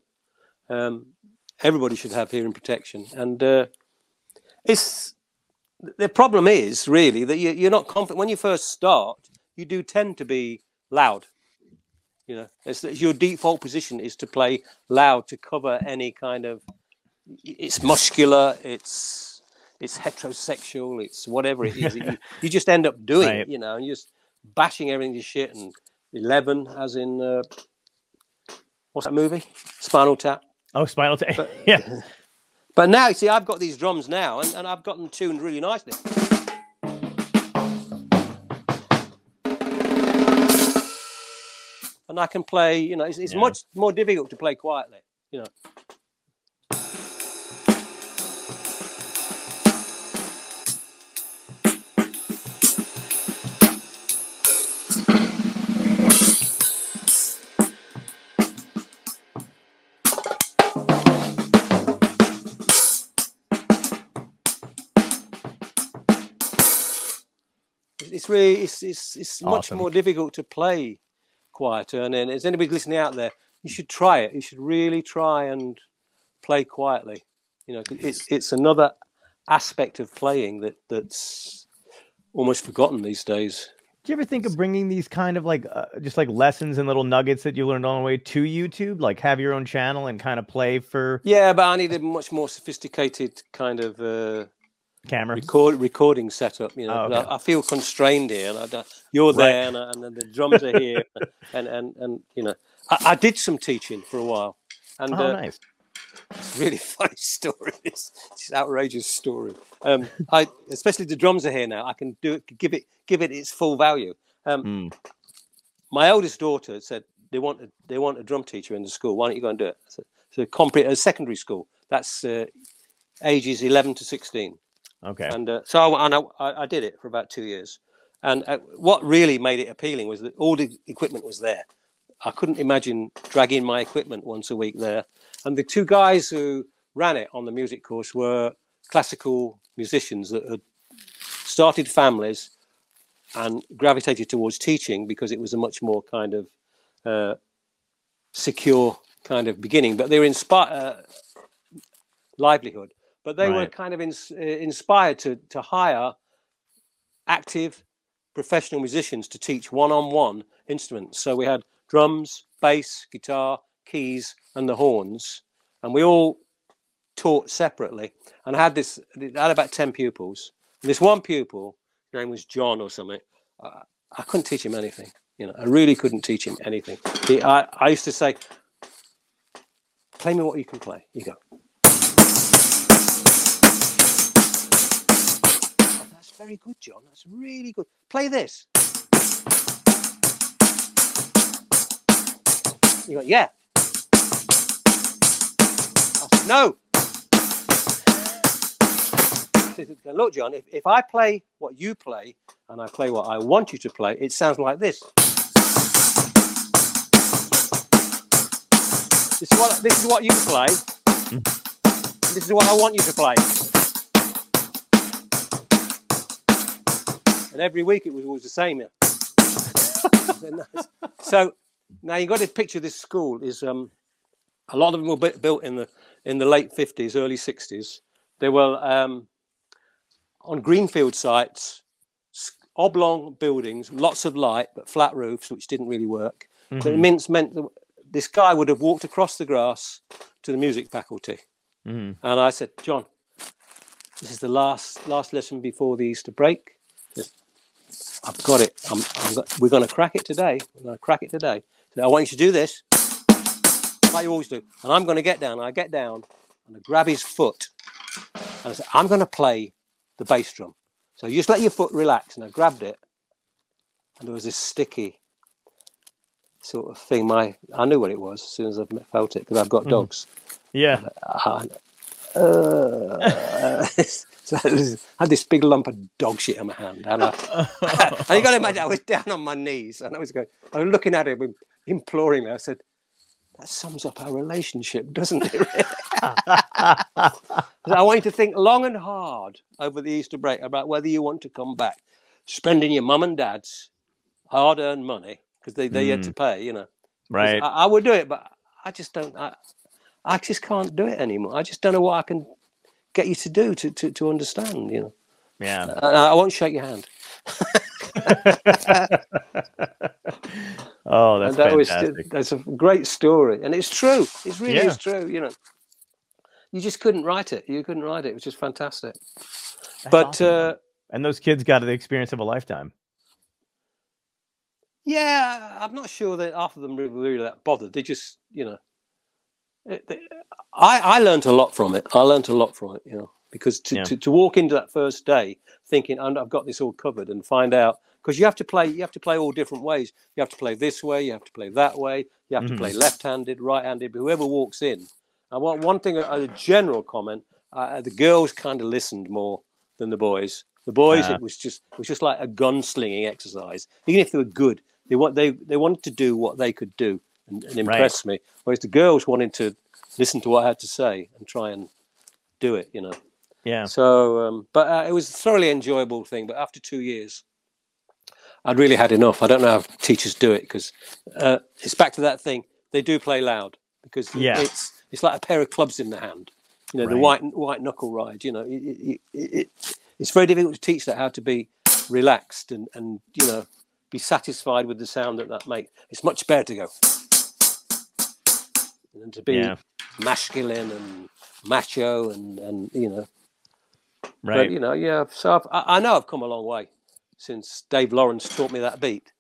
Um, everybody should have hearing protection, and uh, it's the problem is really that you, you're not confident when you first start. You do tend to be loud. You know, it's, it's your default position is to play loud to cover any kind of. It's muscular. It's it's heterosexual. It's whatever it is. you, <laughs> you just end up doing Right. it. You know, and you're just bashing everything to shit. And eleven, as in uh, what's that movie? Spinal Tap. Oh, Spinal Tap. <laughs> yeah. <laughs> But now, you see, I've got these drums now, and, and I've got them tuned really nicely. And I can play, you know, it's, it's Yeah. much more difficult to play quietly, you know. Really, it's, it's, it's much Awesome. more difficult to play quieter. And then, is anybody listening out there? You should try it. You should really try and play quietly. You know, it's it's another aspect of playing that that's almost forgotten these days. Do you ever think of bringing these kind of like uh, just like lessons and little nuggets that you learned on the way to YouTube? Like have your own channel and kind of play for Yeah, but I need a much more sophisticated kind of uh, camera? record recording setup. You know, Oh, okay. I, I feel constrained here. And I you're Right. there, and, and then the drums are here, <laughs> and and and you know, I, I did some teaching for a while, and Oh, uh, nice. it's really <laughs> funny story. This, this outrageous story. Um, I especially the drums are here now. I can do it, give it, give it its full value. Um, Mm. my eldest daughter said they want a, they want a drum teacher in the school. Why don't you go and do it? So, so compre- a secondary school. That's uh, ages eleven to sixteen. Okay. And uh, so I, and I, I did it for about two years. And uh, what really made it appealing was that all the equipment was there. I couldn't imagine dragging my equipment once a week there. And the two guys who ran it on the music course were classical musicians that had started families and gravitated towards teaching because it was a much more kind of uh, secure kind of beginning. But they were inspired uh, livelihood. But they were kind of ins- uh, inspired to to hire active professional musicians to teach one-on-one instruments. So we had drums, bass, guitar, keys, and the horns, and we all taught separately. And I had this, I had about ten pupils. And this one pupil, his name was John or something. Uh, I couldn't teach him anything. You know, I really couldn't teach him anything. He, I, I used to say, "Play me what you can play." You go. Very good, John. That's really good. Play this. You go, yeah. Said, no. Said, Look, John, if, if I play what you play and I play what I want you to play, it sounds like this. This is what this is what you play. Hmm. This is what I want you to play. And every week it was always the same. <laughs> so now you've got to picture this school is um, a lot of them were built in the in the late 50s, early 60s. They were um, on greenfield sites, oblong buildings, lots of light but flat roofs, which didn't really work. But it meant, meant that this guy would have walked across the grass to the music faculty. Mhm. And I said, John, this is the last last lesson before the Easter break. I've got it. I'm, I'm got, we're going to crack it today. We're going to crack it today. So I want you to do this, like you always do. And I'm going to get down. I get down and I grab his foot. And I said, I'm going to play the bass drum. So you just let your foot relax. And I grabbed it. And there was this sticky sort of thing. My I knew what it was as soon as I felt it because I've got Mhm. dogs. Yeah. Uh, uh, so I was- I had this big lump of dog shit in my hand, and, I, <laughs> and you got to imagine I was down on my knees, and I was going, I was looking at him, imploring me. I said, "That sums up our relationship, doesn't it?" I <laughs> I want you to think long and hard over the Easter break about whether you want to come back, spending your mum and dad's hard-earned money because they they had to pay, you know. right. I, I would do it, but I just don't. I, I just can't do it anymore. I just don't know what I can get you to do to to, to understand. You know, Yeah. Uh, I won't shake your hand. <laughs> oh, that's and that was fantastic. that's a great story, and it's true. It's really Yeah. is true. You know, you just couldn't write it. You couldn't write it. It was just fantastic. That's but awesome. uh, and those kids got the experience of a lifetime. yeah, I'm not sure that half of them really, really that bothered. They just, you know, it, they, I I learned a lot from it. I learned a lot from it. You know, because to, Yeah. to, to walk into that first day thinking "And I've got this all covered and find out because you have to play you have to play all different ways. You have to play this way. You have to play that way. You have Mhm. to play left-handed, right-handed. Whoever walks in. And one one thing, a general comment: uh, the girls kind of listened more than the boys. The boys, Ah. it was just it was just like a gunslinging exercise. Even if they were good, they want they they wanted to do what they could do and, and impress me. Whereas the girls wanted to listen to what I had to say and try and do it. You know. Yeah. So, um, but uh, it was a thoroughly enjoyable thing. But after two years, I'd really had enough. I don't know how teachers do it because uh, it's back to that thing. They do play loud because Yeah. it's it's like a pair of clubs in the hand. You know, the white white knuckle ride. You know, it, it, it, it's very difficult to teach that how to be relaxed and and you know be satisfied with the sound that that makes. It's much better to go and to be Yeah. masculine and macho and and you know Right. but you know, yeah. So I've, I, I know I've come a long way since Dave Lawrence taught me that beat,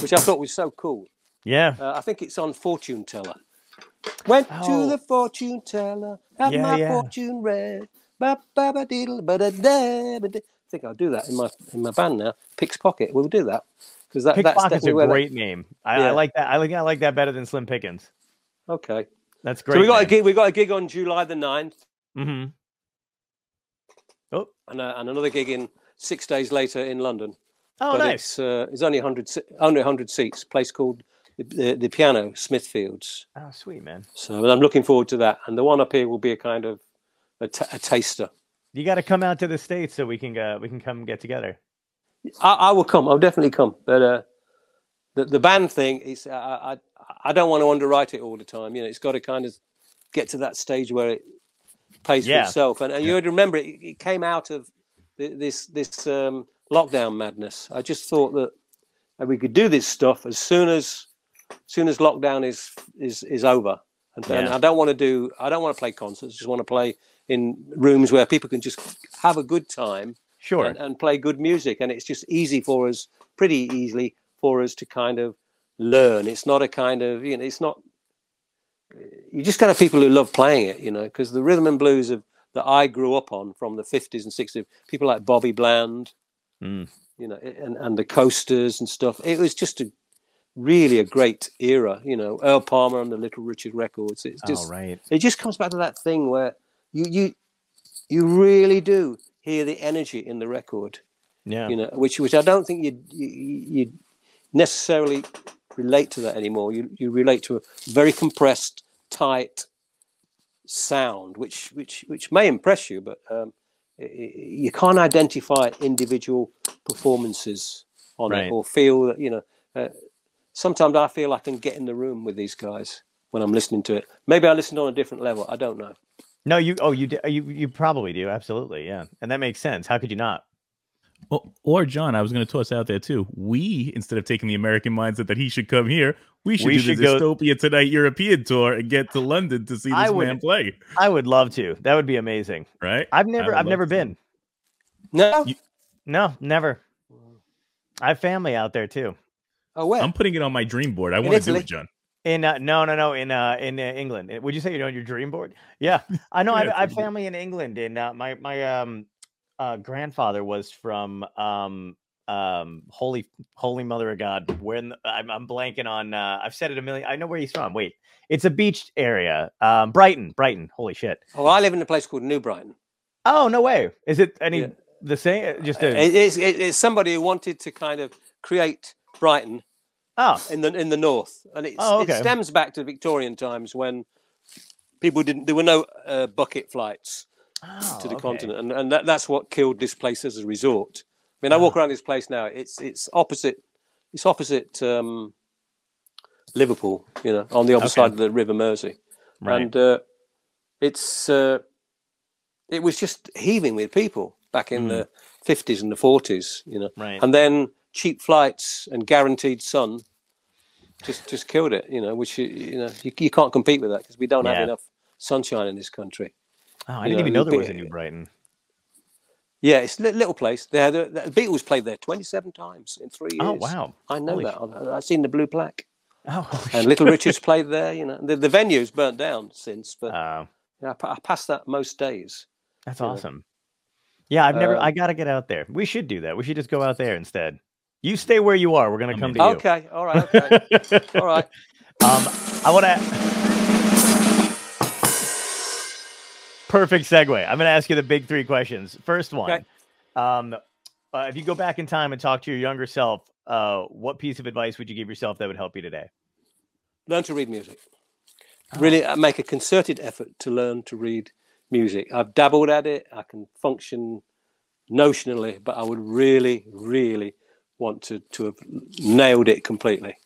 which I thought was so cool. yeah. Uh, I think it's on Fortune Teller. Went Oh. to the fortune teller, had Yeah, my yeah. fortune read. Ba, ba, ba, diddle, ba, da, da, ba. I think I'll do that in my in my band now. Pick's Pocket. We'll do that because that, that's Pickpocket's a great name. I, I like that. I like I like that better than Slim Pickens. Okay. That's great. So we got a gig. We got a gig on July the 9th Mm-hmm. Oh, and, uh, and another gig in six days later in London. oh, but nice. it's uh, it's only 100 only 100 seats place called the, the, the piano smithfields Oh, sweet man. so i'm looking forward to that and the one up here will be a kind of a, a taster You got to come out to the states so we can uh, we can come get together. I, I will come. I'll definitely come. But uh the, the band thing is I, I i don't want to underwrite it all the time. You know it's got to kind of get to that stage where it pays Yeah. for itself. And, and you had to remember it, it came out of this this um lockdown madness. I just thought that we could do this stuff as soon as soon as lockdown is is is over. And, and Yeah. i don't want to do i don't want to play concerts. I just want to play in rooms where people can just have a good time Sure. and, and play good music and it's just easy for us pretty easily for us to kind of learn it's not a kind of you know it's not you just kind of people who love playing it you know because the rhythm and blues of that i grew up on from the 50s and 60s people like bobby bland Mm. you know and, and the coasters and stuff it was just a really a great era you know earl palmer and the little richard records it's just oh, right. it just comes back to that thing where you you you really do hear the energy in the record Yeah. you know which which i don't think you you, necessarily relate to that anymore you you relate to a very compressed tight sound which which which may impress you but um you can't identify individual performances on Right. it or feel that you know uh, sometimes i feel i can get in the room with these guys when i'm listening to it maybe i listened on a different level i don't know No, you. Oh, you. d- You. You probably do. Absolutely. Yeah. And that makes sense. How could you not? Or, or John, I was going to toss out there too. We, instead of taking the American mindset that he should come here, we should We do should the go- Dystopia Tonight European tour and get to London to see I this would- man play. I would love to. That would be amazing. Right? I've never. I've never to. been. no You- No, never. I have family out there too. oh where I'm putting it on my dream board. I want to do it, John. In uh, no, no, no. In uh, in uh, England. Would you say you're on your dream board? Yeah, <laughs> I know. I, Yeah, I have family in England, and uh, my my um uh, grandfather was from um um holy holy mother of God. When I'm, I'm blanking on. Uh, I've said it a million. I know where he's from. Wait, it's a beach area. Um, Brighton, Brighton. Holy shit. oh i live in a place called new brighton Oh no way. Is it any Yeah. the same? Just a, it's, it's somebody who wanted to kind of create Brighton oh in the in the north, and it's, Oh, okay. it stems back to Victorian times when people didn't. There were no uh, bucket flights oh, to the okay. continent, and, and that, that's what killed this place as a resort. I mean, I walk Ah. around this place now. It's it's opposite. It's opposite um, Liverpool. You know, on the other Okay. side of the River Mersey, Right. and uh, it's uh, it was just heaving with people back in Mm. the fifties and the forties, you know. Right. And then cheap flights and guaranteed sun just just killed it, you know. Which you, know you, you can't compete with that because we don't Yeah. have enough sunshine in this country. Oh, I you didn't know, even know there was a New Brighton. Yeah, it's a li- little place. They had a, the Beatles played there twenty seven times in three years. Oh wow. I know Holy that. I've, I've seen the blue plaque. Oh, <laughs> And. Little Richard's <laughs> played there. You know, the, the venue's burnt down since, but Uh, yeah, I, pa- I pass that most days. that's awesome. Yeah, I've never. Um, I gotta get out there. We should do that. We should just go out there instead. You stay where you are. We're gonna come in. to you. Okay, all right, okay, <laughs> all right. Um, I want to. Perfect segue. I'm going to ask you the big three questions. First one, Okay. um, uh, if you go back in time and talk to your younger self, uh, what piece of advice would you give yourself that would help you today? Learn to read music. Oh. Really uh, make a concerted effort to learn to read music. I've dabbled at it. I can function notionally, but I would really, really want to to have nailed it completely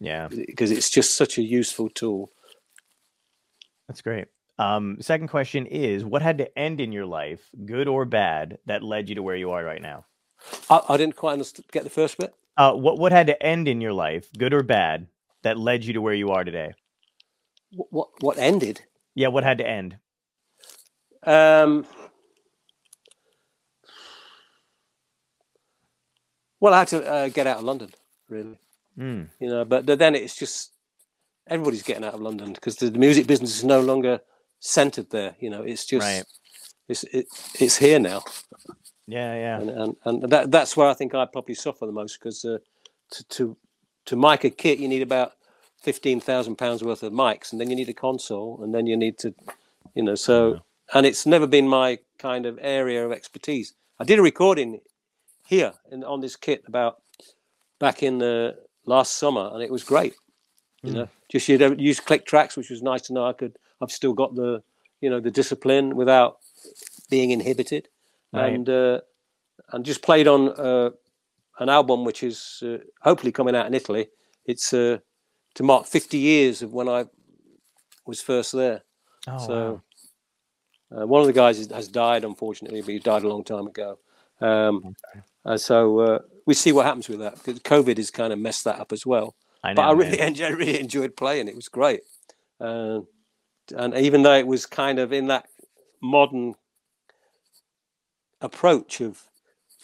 Yeah, because it's just such a useful tool. that's great. Um, second question is, what had to end in your life, good or bad, that led you to where you are right now? I, I didn't quite understand, get the first bit. Uh, what what had to end in your life, good or bad, that led you to where you are today? What what, what ended? Yeah, what had to end? Um, well, I had to uh, get out of London, really. Mm, You know, but then it's just everybody's getting out of London because the, the music business is no longer centered there. You know, it's just Right. it's it, it's here now, yeah, yeah. and and, and that that's where I think I probably suffer the most because uh, to to to mic a kit you need about fifteen thousand pounds worth of mics, and then you need a console, and then you need to, you know, so and it's never been my kind of area of expertise. I did a recording here in, on this kit about back in the last summer, and it was great. You Mm. know, just you don't use click tracks, which was nice to know. I could, I've still got the, you know, the discipline without being inhibited, Right. and uh, and just played on uh, an album which is uh, hopefully coming out in Italy. It's uh, to mark 50 years of when I was first there. Oh, so uh, one of the guys has died, unfortunately, but he died a long time ago. Um, uh, so uh, we see what happens with that because COVID has kind of messed that up as well. I know. but I really, <laughs> enjoyed, really enjoyed playing. It was great, uh, and even though it was kind of in that modern approach of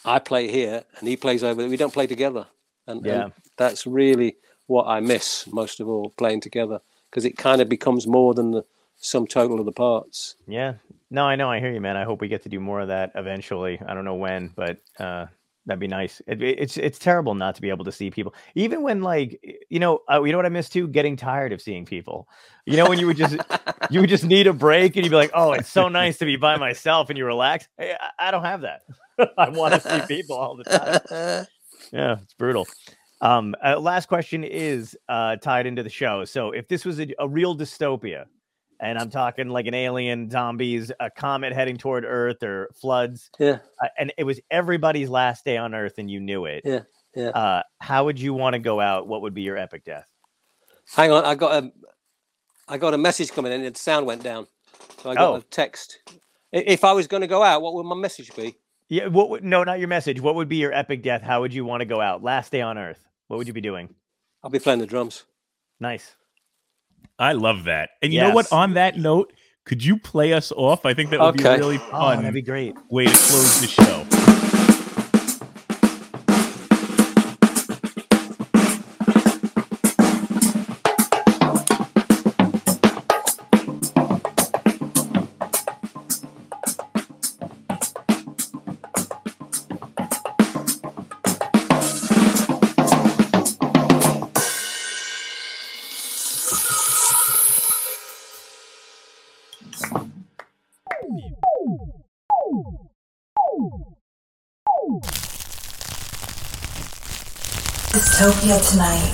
I play here and he plays over there, we don't play together, and, Yeah. and that's really what I miss most of all playing together because it kind of becomes more than the sum total of the parts. Yeah. No, I know. I hear you, man. I hope we get to do more of that eventually. I don't know when, but uh, that'd be nice. It, it- it's it's terrible not to be able to see people, even when like you know uh, you know what I miss too, getting tired of seeing people. You know when you would just <laughs> you would just need a break and you'd be like, oh, it's so nice to be by myself and you relax. Hey, I, I don't have that. <laughs> I want to see people all the time. <laughs> Yeah, it's brutal. Um, uh, last question is uh, tied into the show. So, if this was a, a real dystopia, and I'm talking like an alien, zombies, a comet heading toward Earth, or floods, Yeah, uh, and it was everybody's last day on Earth, and you knew it, yeah, yeah. uh, how would you want to go out? What would be your epic death? Hang on, I got a, I got a message coming in and the sound went down, so I got Oh. a text. If I was going to go out, what would my message be? Yeah, what? Would, no, not your message. What would be your epic death? How would you want to go out? Last day on Earth. What would you be doing? I'll be playing the drums. Nice. I love that. And you know what? On that note, could you play us off? I think that would Okay. be a really Oh, fun that'd be great. way to close the show. Dystopia tonight.